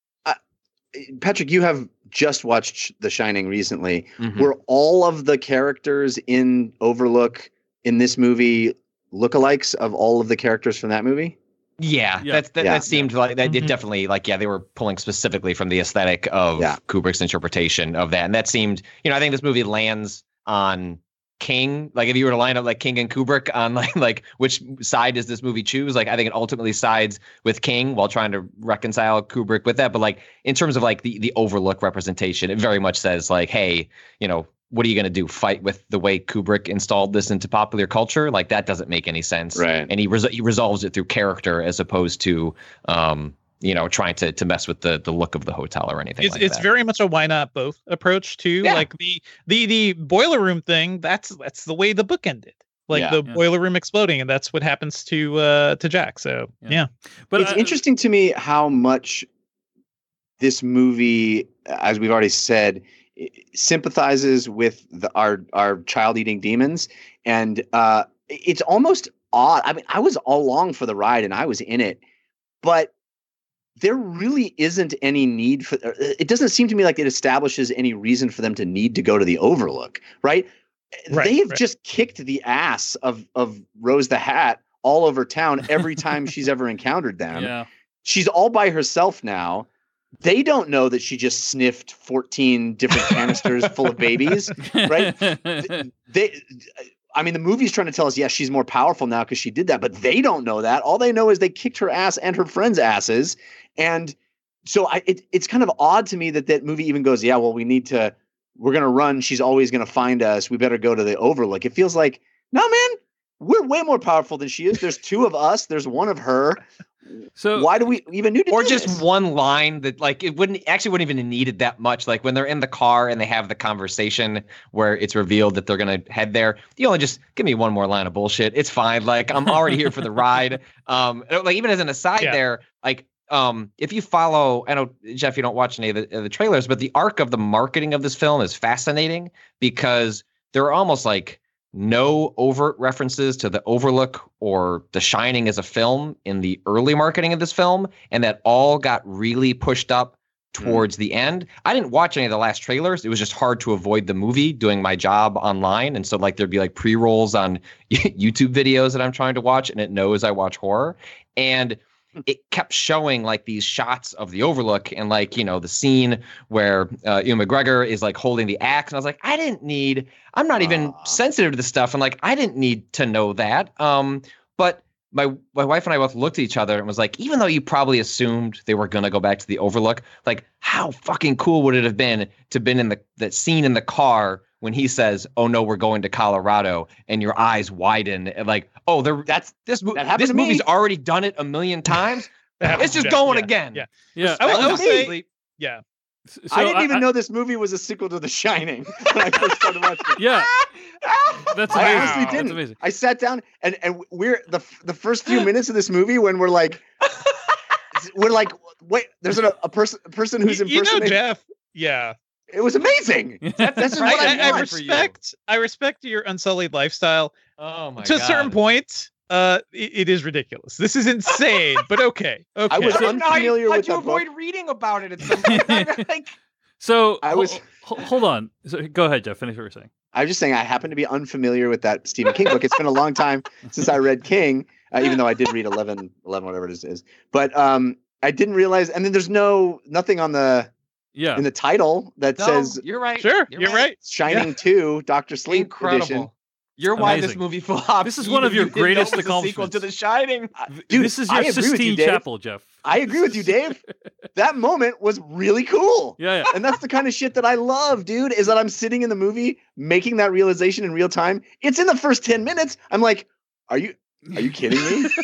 Patrick, you have just watched The Shining recently. Mhm. Were all of the characters in Overlook in this movie lookalikes of all of the characters from that movie? Yeah, Yeah. that's that, Yeah. that seemed like that. It Mhm. definitely like yeah, they were pulling specifically from the aesthetic of Yeah. Kubrick's interpretation of that, and that seemed you know I think this movie lands on King. Like if you were to line up like King and Kubrick on like like which side does this movie choose? Like I think it ultimately sides with King while trying to reconcile Kubrick with that. But like in terms of like the the Overlook representation, it very much says like hey, you know. What are you going to do? Fight with the way Kubrick installed this into popular culture? Like that doesn't make any sense Right. and he res- he resolves it through character as opposed to um you know trying to to mess with the the look of the hotel or anything it's like it's that. very much a why not both approach too Yeah. like the the the boiler room thing that's that's the way the book ended like Yeah. the Yeah. boiler room exploding and that's what happens to uh to jack so Yeah. yeah, But it's uh, interesting to me how much this movie, as we've already said, sympathizes with the, our our child eating demons, and uh, it's almost odd. I mean, I was all along for the ride, and I was in it, but there really isn't any need for. uh, It doesn't seem to me like it establishes any reason for them to need to go to the Overlook, right? Right, they have right. just kicked the ass of of Rose the Hat all over town every time she's ever encountered them yeah. she's all by herself now. They don't know that she just sniffed 14 different canisters full of babies. Right? They I mean the movie's trying to tell us yes, she's more powerful now cuz she did that, but they don't know that. All they know is they kicked her ass and her friends' asses and so I it, it's kind of odd to me that that movie even goes, yeah, well we need to we're going to run, she's always going to find us. We better go to the overlook. It feels like, "No, man, we're way more powerful than she is. There's two of us, there's one of her. So Why do we even need to or do just this? one line that like it wouldn't actually wouldn't even have needed that much like when they're in the car and they have the conversation where it's revealed that they're going to head there you only just give me one more line of bullshit it's fine like i'm already here for the ride um like even as an aside Yeah. there like um, if you follow, I know Jeff, you don't watch any of the, of the trailers, but the arc of the marketing of this film is fascinating because there are almost like no overt references to the Overlook or The Shining as a film in the early marketing of this film, and that all got really pushed up towards mm. the end. I didn't watch any of the last trailers. It was just hard to avoid the movie doing my job online. And so like there'd be like pre-rolls on YouTube videos that I'm trying to watch and it knows I watch horror. And it kept showing like these shots of the overlook and like you know the scene where uh, Ewan McGregor is like holding the axe and I was like I didn't need I'm not even sensitive to this stuff and like I didn't need to know that. Um but my my wife and I both looked at each other and was like even though you probably assumed they were gonna go back to the overlook like how fucking cool would it have been to been in the that scene in the car when he says, "Oh no, we're going to Colorado," and your eyes widen, and like, "Oh, there, that's this. That this movie's me. already done it a million times. it's just going yeah, again." Yeah, yeah. I, I will say, yeah. So I didn't I, even I, know this movie was a sequel to The Shining when I first started watching. It. Yeah, that's amazing. I honestly didn't. That's amazing. I sat down and and we're the the first few minutes of this movie when we're like, we're like, wait, there's a, a person a person who's you, impersonating. You know, Jeff. Yeah, it was amazing. That, that's right. what I, I, I respect. I respect your unsullied lifestyle. Oh my god. To God. a certain point, uh, it, it is ridiculous. This is insane, but okay. Okay. I was So, unfamiliar how'd you avoid book. reading about it at some point? I'm like, So I was- Hold, hold on. So, go ahead, Jeff. Finish what you're saying. I was just saying I happen to be unfamiliar with that Stephen King book. It's been a long time since I read King, uh, even though I did read 11, 11 whatever it is. But um, I didn't realize, and then there's no nothing on the Yeah. in the title that no, says you're right. Sure, you're, right. Shining Two, Doctor Sleep Incredible. edition. You're why this movie flopped. This is one of your you greatest it was Sequel to. The Shining. Dude, this is your agree with you, Sistine Dave. Chapel, Jeff. I agree with you, Dave. that moment was really cool. Yeah, yeah. And that's the kind of shit that I love, dude, is that I'm sitting in the movie making that realization in real time. It's in the first 10 minutes. I'm like, are you are you kidding me?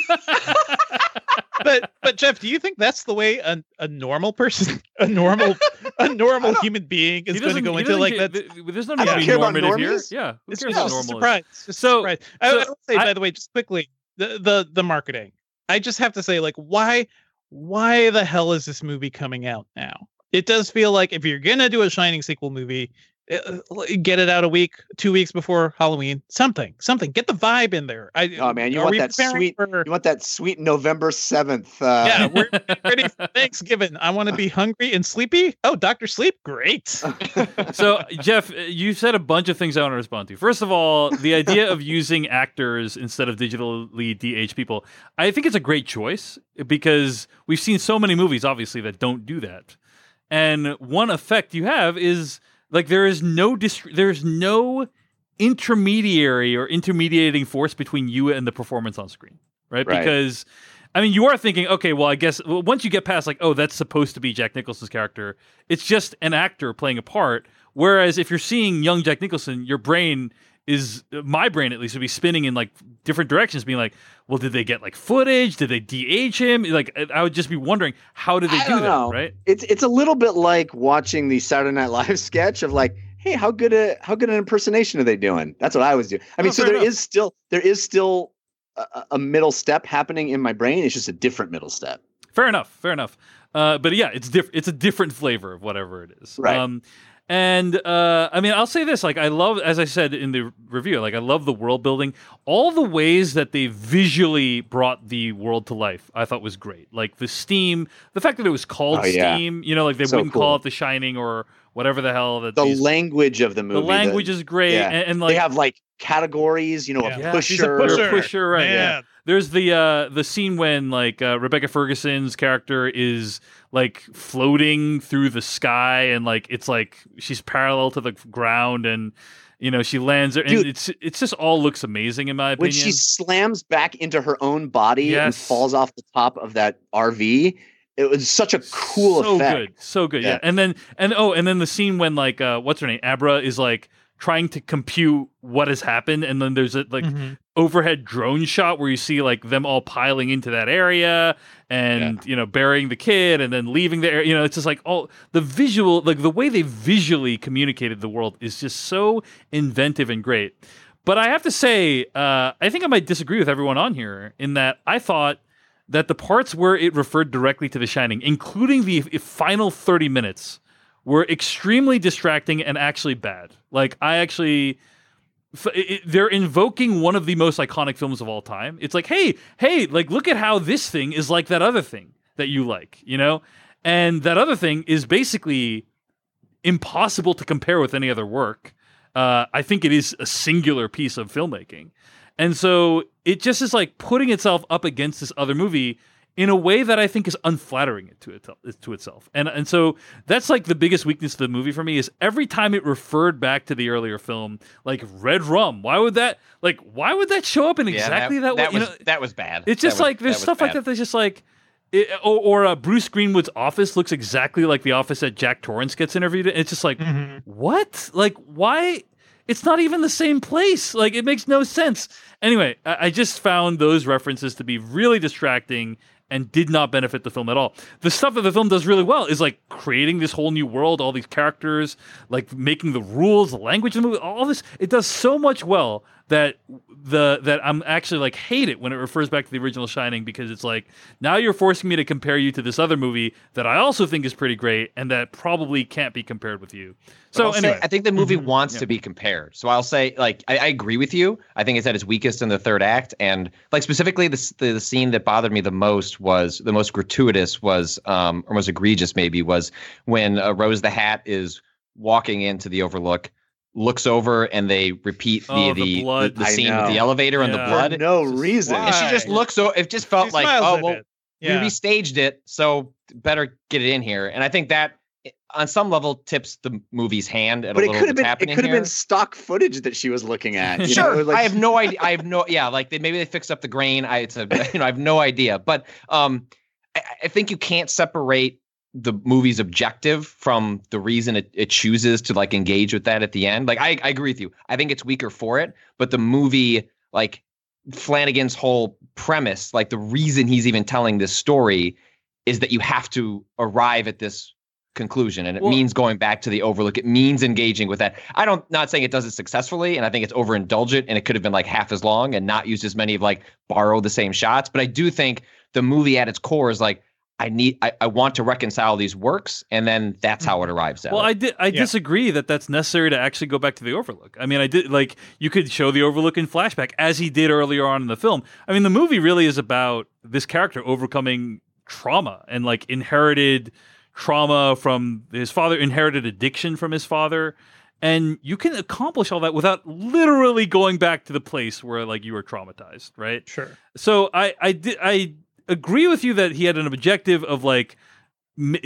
But but Jeff, do you think that's the way a, a normal person, a normal a normal human being is going to go into like that? There's no I need to don't be care about normative here. Yeah, who It's cares a normal? surprise. Just So- surprise. I, so I will say, I- by the way, just quickly, the the the marketing. I just have to say, like, why why the hell is this movie coming out now? It does feel like if you're gonna do a Shining sequel movie, get it out a week, two weeks before Halloween. Something, something. Get the vibe in there. I, Oh man, you want that sweet for- you want that sweet November 7th. Uh, yeah, we're ready for Thanksgiving. I want to be hungry and sleepy. Oh, Doctor Sleep, great. so Jeff, you said a bunch of things I want to respond to. First of all, the idea of using actors instead of digitally DH people, I think it's a great choice because we've seen so many movies, obviously, that don't do that. And one effect you have is like there is no there's no intermediary or intermediating force between you and the performance on screen, right? Right. Because I mean, you are thinking, okay, well, I guess once you get past like, oh, that's supposed to be Jack Nicholson's character, it's just an actor playing a part. Whereas if you're seeing young Jack Nicholson, your brain is my brain at least would be spinning in like different directions, being like, well, did they get like footage? Did they DH him? Like, I would just be wondering, how did they I do that? know. Right? It's it's a little bit like watching the Saturday Night Live sketch of like, hey, how good a how good an impersonation are they doing? That's what I was doing. I mean, Oh, so there is enough. still there is still a, a middle step happening in my brain. It's just a different middle step. Fair enough. Fair enough. Uh, but yeah, it's different. It's a different flavor of whatever it is. Right. Um, and uh, I mean, I'll say this: like, I love, as I said in the review, like I love the world building. All the ways that they visually brought the world to life, I thought was great. Like the steam, the fact that it was called Oh, yeah. Steam. You know, like they So wouldn't cool. call it The Shining or whatever the hell that The these- language of the movie. the language is great, yeah. and, and like they have like categories. You know, Yeah. a pusher. she's a pusher. pusher, right? Yeah. Man. There's the uh the scene when like uh, Rebecca Ferguson's character is like floating through the sky and like it's like she's parallel to the ground and you know she lands there and Dude. it's it's just all looks amazing in my opinion. When she slams back into her own body and falls off the top of that RV, it was such a cool so effect. good, so good. Yeah. Yeah. and then and oh, and then the scene when like uh what's her name, Abra is like trying to compute what has happened, and then there's a like Mhm. overhead drone shot where you see like them all piling into that area and you know burying the kid and then leaving the area. You know it's just like all the visual like the way they visually communicated the world is just so inventive and great. But i have to say uh, i think i might disagree with everyone on here in that i thought that the parts where it referred directly to The Shining, including the final 30 minutes, were extremely distracting and actually bad. Like, I actually. it- they're invoking one of the most iconic films of all time. It's like, hey, hey, like, look at how this thing is like that other thing that you like, you know? And that other thing is basically impossible to compare with any other work. Uh, I think it is a singular piece of filmmaking. And so it just is like putting itself up against this other movie in a way that I think is unflattering it to, it, to itself. And and so that's like the biggest weakness of the movie for me is every time it referred back to the earlier film, like Red Rum. Why would that like why would that show up in Yeah, exactly that, that way? You was know, that was bad. it's just was- like there's that stuff like that that's just like it, or, or uh, Bruce Greenwood's office looks exactly like the office that Jack Torrance gets interviewed in. It's just like Mhm. what? Like why? It's not even the same place. Like it makes no sense. Anyway, I, I just found those references to be really distracting and did not benefit the film at all. The stuff that the film does really well is like creating this whole new world, all these characters, like making the rules, the language of the movie, all this. It does so much well that the that I'm actually like hate it when it refers back to the original Shining because it's like now you're forcing me to compare you to this other movie that I also think is pretty great and that probably can't be compared with you. So I'll say, I think the movie Mhm. wants Yeah. to be compared. So I'll say, like, I, I agree with you. I think it's at its weakest in the third act, and like specifically, the the, the scene that bothered me the most was the most gratuitous was, um, or most egregious maybe was when uh, Rose the Hat is walking into the Overlook, looks over, and they repeat the Oh, the the, the, blood. the I scene with the know. elevator and the blood. For no Just- reason. And she just Why? looks so. It just felt She like, oh well. Yeah. we restaged it, so better get it in here. And I think that, on some level, tips the movie's hand at but a it could have what's been it could have here. been stock footage that she was looking at. You sure, know, like- I have no idea. I have no, yeah, like they maybe they fixed up the grain. I, it's a, you know, I have no idea. But um, I, I think you can't separate the movie's objective from the reason it, it chooses to like engage with that at the end. Like I, I agree with you. I think it's weaker for it, but the movie, like Flanagan's whole premise, like the reason he's even telling this story, is that you have to arrive at this conclusion and it Well- means going back to the overlook it means engaging with that i don't not saying it does it successfully and i think it's overindulgent and it could have been like half as long and not used as many of like borrow the same shots but i do think the movie at its core is like i need i, I want to reconcile these works and then that's how it arrives at Well, it. I did. I Yeah. disagree that that's necessary to actually go back to the Overlook. I mean, I did like you could show the Overlook in flashback as he did earlier on in the film. I mean, the movie really is about this character overcoming trauma and like inherited trauma from his father, inherited addiction from his father. And you can accomplish all that without literally going back to the place where like you were traumatized, right? Sure. So I I did I agree with you that he had an objective of like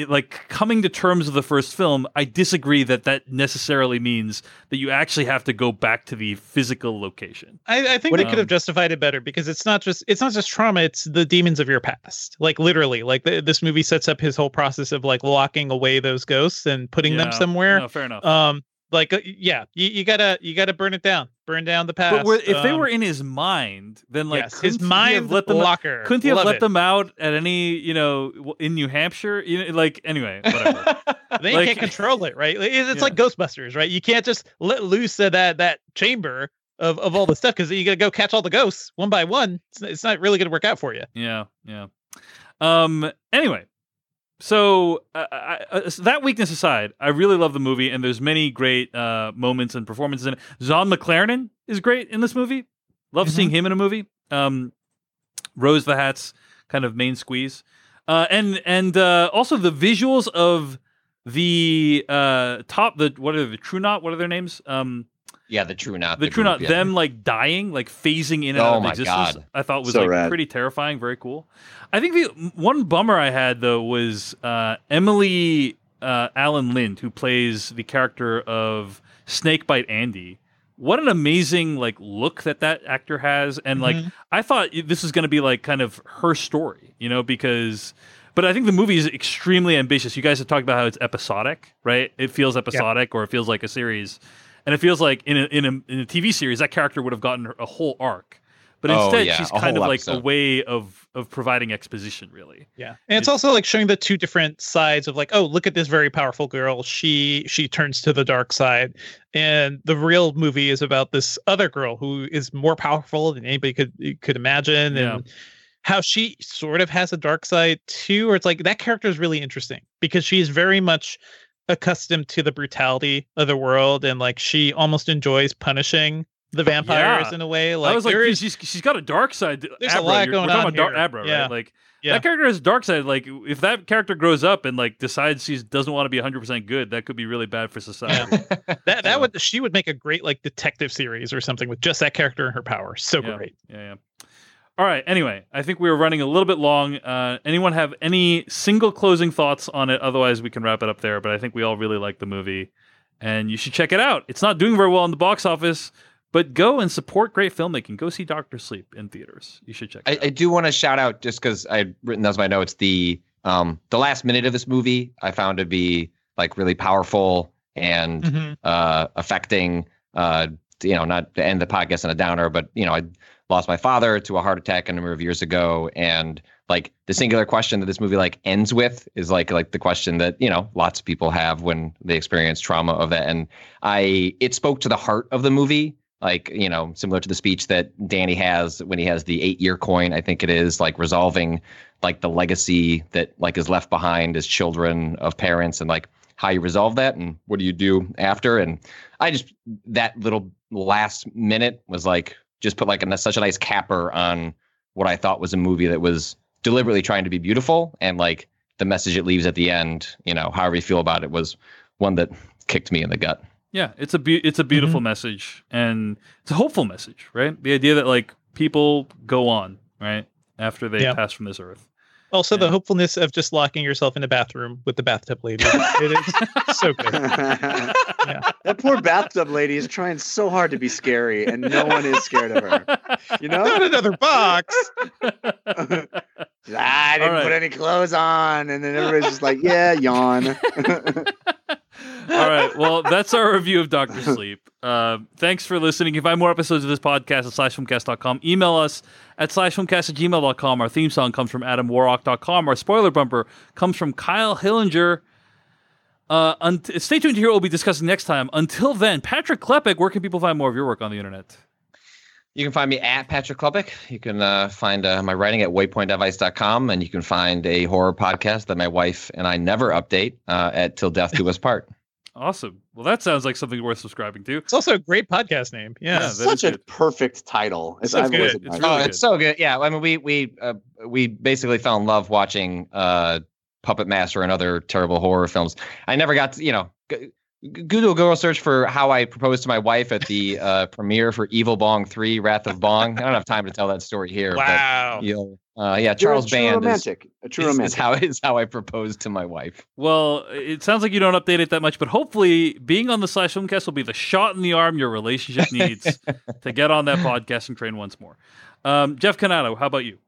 like coming to terms with the first film. I disagree that that necessarily means that you actually have to go back to the physical location. I, I think What they it- could have justified it better because it's not just it's not just trauma; it's the demons of your past. Like literally, like th- this movie sets up his whole process of like locking away those ghosts and putting Yeah. them somewhere. No, fair enough. Um, like uh, yeah, you, you gotta you gotta burn it down, burn down the past. but if they Um, were in his mind, then like yes, his mind let them locker. couldn't he have Love let it. them out at any you know in New Hampshire? You know, like anyway, whatever. They like- can't control it, right? It's Yeah. like Ghostbusters, right? You can't just let loose of that that chamber of, of all the stuff because you got to go catch all the ghosts one by one. It's, it's not really going to work out for you. Yeah, yeah. Um. Anyway, so uh, I, I, so that weakness aside, I really love the movie, and there's many great uh, moments and performances in it. Zahn McClarnon is great in this movie. Love seeing him in a movie. Um, Rose the Hat's kind of main squeeze, uh, and and uh, also the visuals of the uh, top the what are the True Knot? What are their names? Um, yeah the True Knot the, True group, Knot. yeah. Them like dying, like phasing in and Oh out of my existence. God. I thought was So like rad. pretty terrifying. Very cool. I think the one bummer I had though was uh, Emily uh, Alyn Lind, who plays the character of Snakebite Andi. What an amazing like look that that actor has, and like Mhm. I thought this was going to be like kind of her story, you know, because. But I think the movie is extremely ambitious. You guys have talked about how it's episodic, right? It feels episodic, or it feels like a series, and it feels like in a, in a in a TV series that character would have gotten a whole arc. But Oh, instead, yeah, she's a kind of whole like a way of of providing exposition, really. Yeah. And it's It- also like showing the two different sides of like, oh, look at this very powerful girl. She she turns to the dark side. And the real movie is about this other girl who is more powerful than anybody could could imagine. Yeah. And how she sort of has a dark side too, or it's like that character is really interesting because she is very much accustomed to the brutality of the world and like she almost enjoys punishing the vampires Yeah. in a way. Like I was like, there is- she's she's got a dark side. There's a lot you're- going we're talking on about Dar- Abra, Yeah. right? Like Yeah. that character has a dark side. Like if that character grows up and like decides she doesn't want to be 100 percent good, that could be really bad for society. that that would she would make a great like detective series or something with just that character and her power. So Yeah. great. Yeah, yeah. All right. Anyway, I think we were running a little bit long. Uh, anyone have any single closing thoughts on it? Otherwise, we can wrap it up there. But I think we all really like the movie, and you should check it out. It's not doing very well in the box office, but go and support great filmmaking. Go see Doctor Sleep in theaters. You should check. It I, out. I do want to shout out just because I'd written those my notes. The um the last minute of this movie I found to be like really powerful and Mhm. uh affecting. Uh, you know, not to end the podcast on a downer, but you know, I lost my father to a heart attack a number of years ago, and like the singular question that this movie like ends with is like like the question that you know lots of people have when they experience trauma of that, and I it spoke to the heart of the movie like you know similar to the speech that danny has when he has the eight year coin i think it is like resolving like the legacy that like is left behind as children of parents and like how you resolve that and what do you do after. And i just that little last minute was like just put like a, such a nice capper on what i thought was a movie that was deliberately trying to be beautiful and like the message it leaves at the end you know however you feel about it was one that kicked me in the gut Yeah, it's a be- it's a beautiful mm-hmm. message and it's a hopeful message, right? The idea that like people go on, right, after they Yeah. pass from this earth. Also, the hopefulness of just locking yourself in a bathroom with the bathtub lady. It is so good. That poor bathtub lady is trying so hard to be scary, and no one is scared of her. You know, Not another box. I didn't right. put any clothes on, and then everybody's just like, "Yeah, yawn." All right. Well, that's our review of Doctor Sleep. Uh, thanks for listening. You can find more episodes of this podcast at slashfilmcast.com. Email us at slashfilmcast at gmail.com. Our theme song comes from adamwarrock.com. Our spoiler bumper comes from Kyle Hillinger. Uh, unt- stay tuned to hear what we'll be discussing next time. Until then, Patrick Klepek, where can people find more of your work on the internet? You can find me at Patrick Klepek. You can uh, find uh, my writing at waypointadvice.com, and you can find a horror podcast that my wife and I never update uh, at Till Death Do Us Part. Awesome. Well, that sounds like something worth subscribing to. It's also a great podcast name. Yeah. Yeah, Such a good. perfect title. It's, So good. It's admired oh, really it's so good. Yeah, I mean, we we uh, we basically fell in love watching uh, Puppet Master and other terrible horror films. I never got to, you know. G- Google Google search for how I proposed to my wife at the uh, premiere for Evil Bong Three: Wrath of Bong. I don't have time to tell that story here. Wow. But, you know, uh, yeah, Charles a true Band is, a true is, is how is how I proposed to my wife. Well, it sounds like you don't update it that much, but hopefully, being on the Slash Filmcast will be the shot in the arm your relationship needs to get on that podcasting train once more. Um, Jeff Cannata, how about you?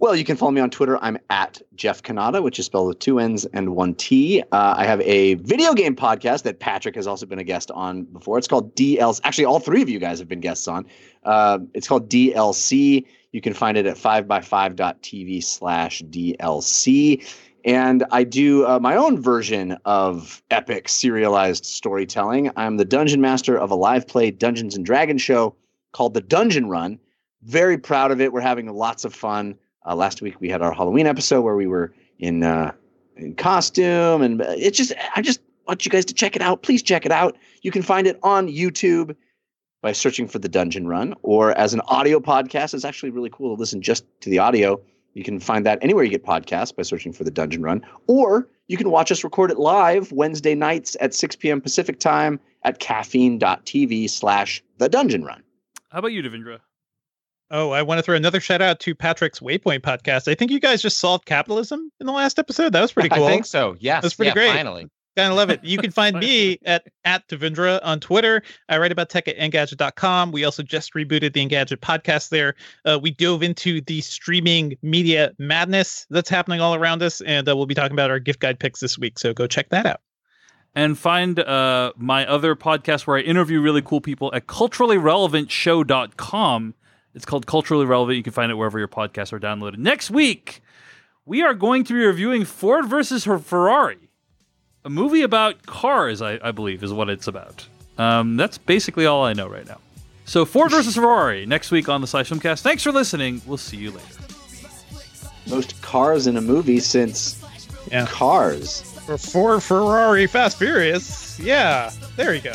Well, you can follow me on Twitter. I'm at Jeff Cannata, which is spelled with two N's and one T. Uh, I have a video game podcast that Patrick has also been a guest on before. It's called DLC. Actually, all three of you guys have been guests on. Uh, it's called DLC. You can find it at 5by5.tv slash DLC. And I do uh, my own version of epic serialized storytelling. I'm the dungeon master of a live play Dungeons and Dragons show called The Dungeon Run. Very proud of it. We're having lots of fun. Uh, last week we had our Halloween episode where we were in uh, in costume, and uh, it's just I just want you guys to check it out. Please check it out. You can find it on YouTube by searching for the Dungeon Run, or as an audio podcast. It's actually really cool to listen just to the audio. You can find that anywhere you get podcasts by searching for the Dungeon Run, or you can watch us record it live Wednesday nights at 6 p.m. Pacific time at caffeine.tv slash the Dungeon Run. How about you, Devindra? Oh, I want to throw another shout out to Patrick's Waypoint podcast. I think you guys just solved capitalism in the last episode. That was pretty cool. I think so. Yes, That's pretty yeah, great. Finally, Kind of love it. You can find me at at Devindra on Twitter. I write about tech at Engadget.com. We also just rebooted the Engadget podcast there. Uh, we dove into the streaming media madness that's happening all around us, and uh, we'll be talking about our gift guide picks this week. So go check that out. And find uh, my other podcast where I interview really cool people at culturallyrelevantshow.com. It's called Culturally Relevant. You can find it wherever your podcasts are downloaded. Next week, we are going to be reviewing Ford versus Ferrari, a movie about cars, I, I believe, is what it's about. Um, that's basically all I know right now. So, Ford versus Ferrari next week on the Slash Filmcast. Thanks for listening. We'll see you later. most cars in a movie since Yeah. Cars. For Ford Ferrari Fast Furious. Yeah, there you go.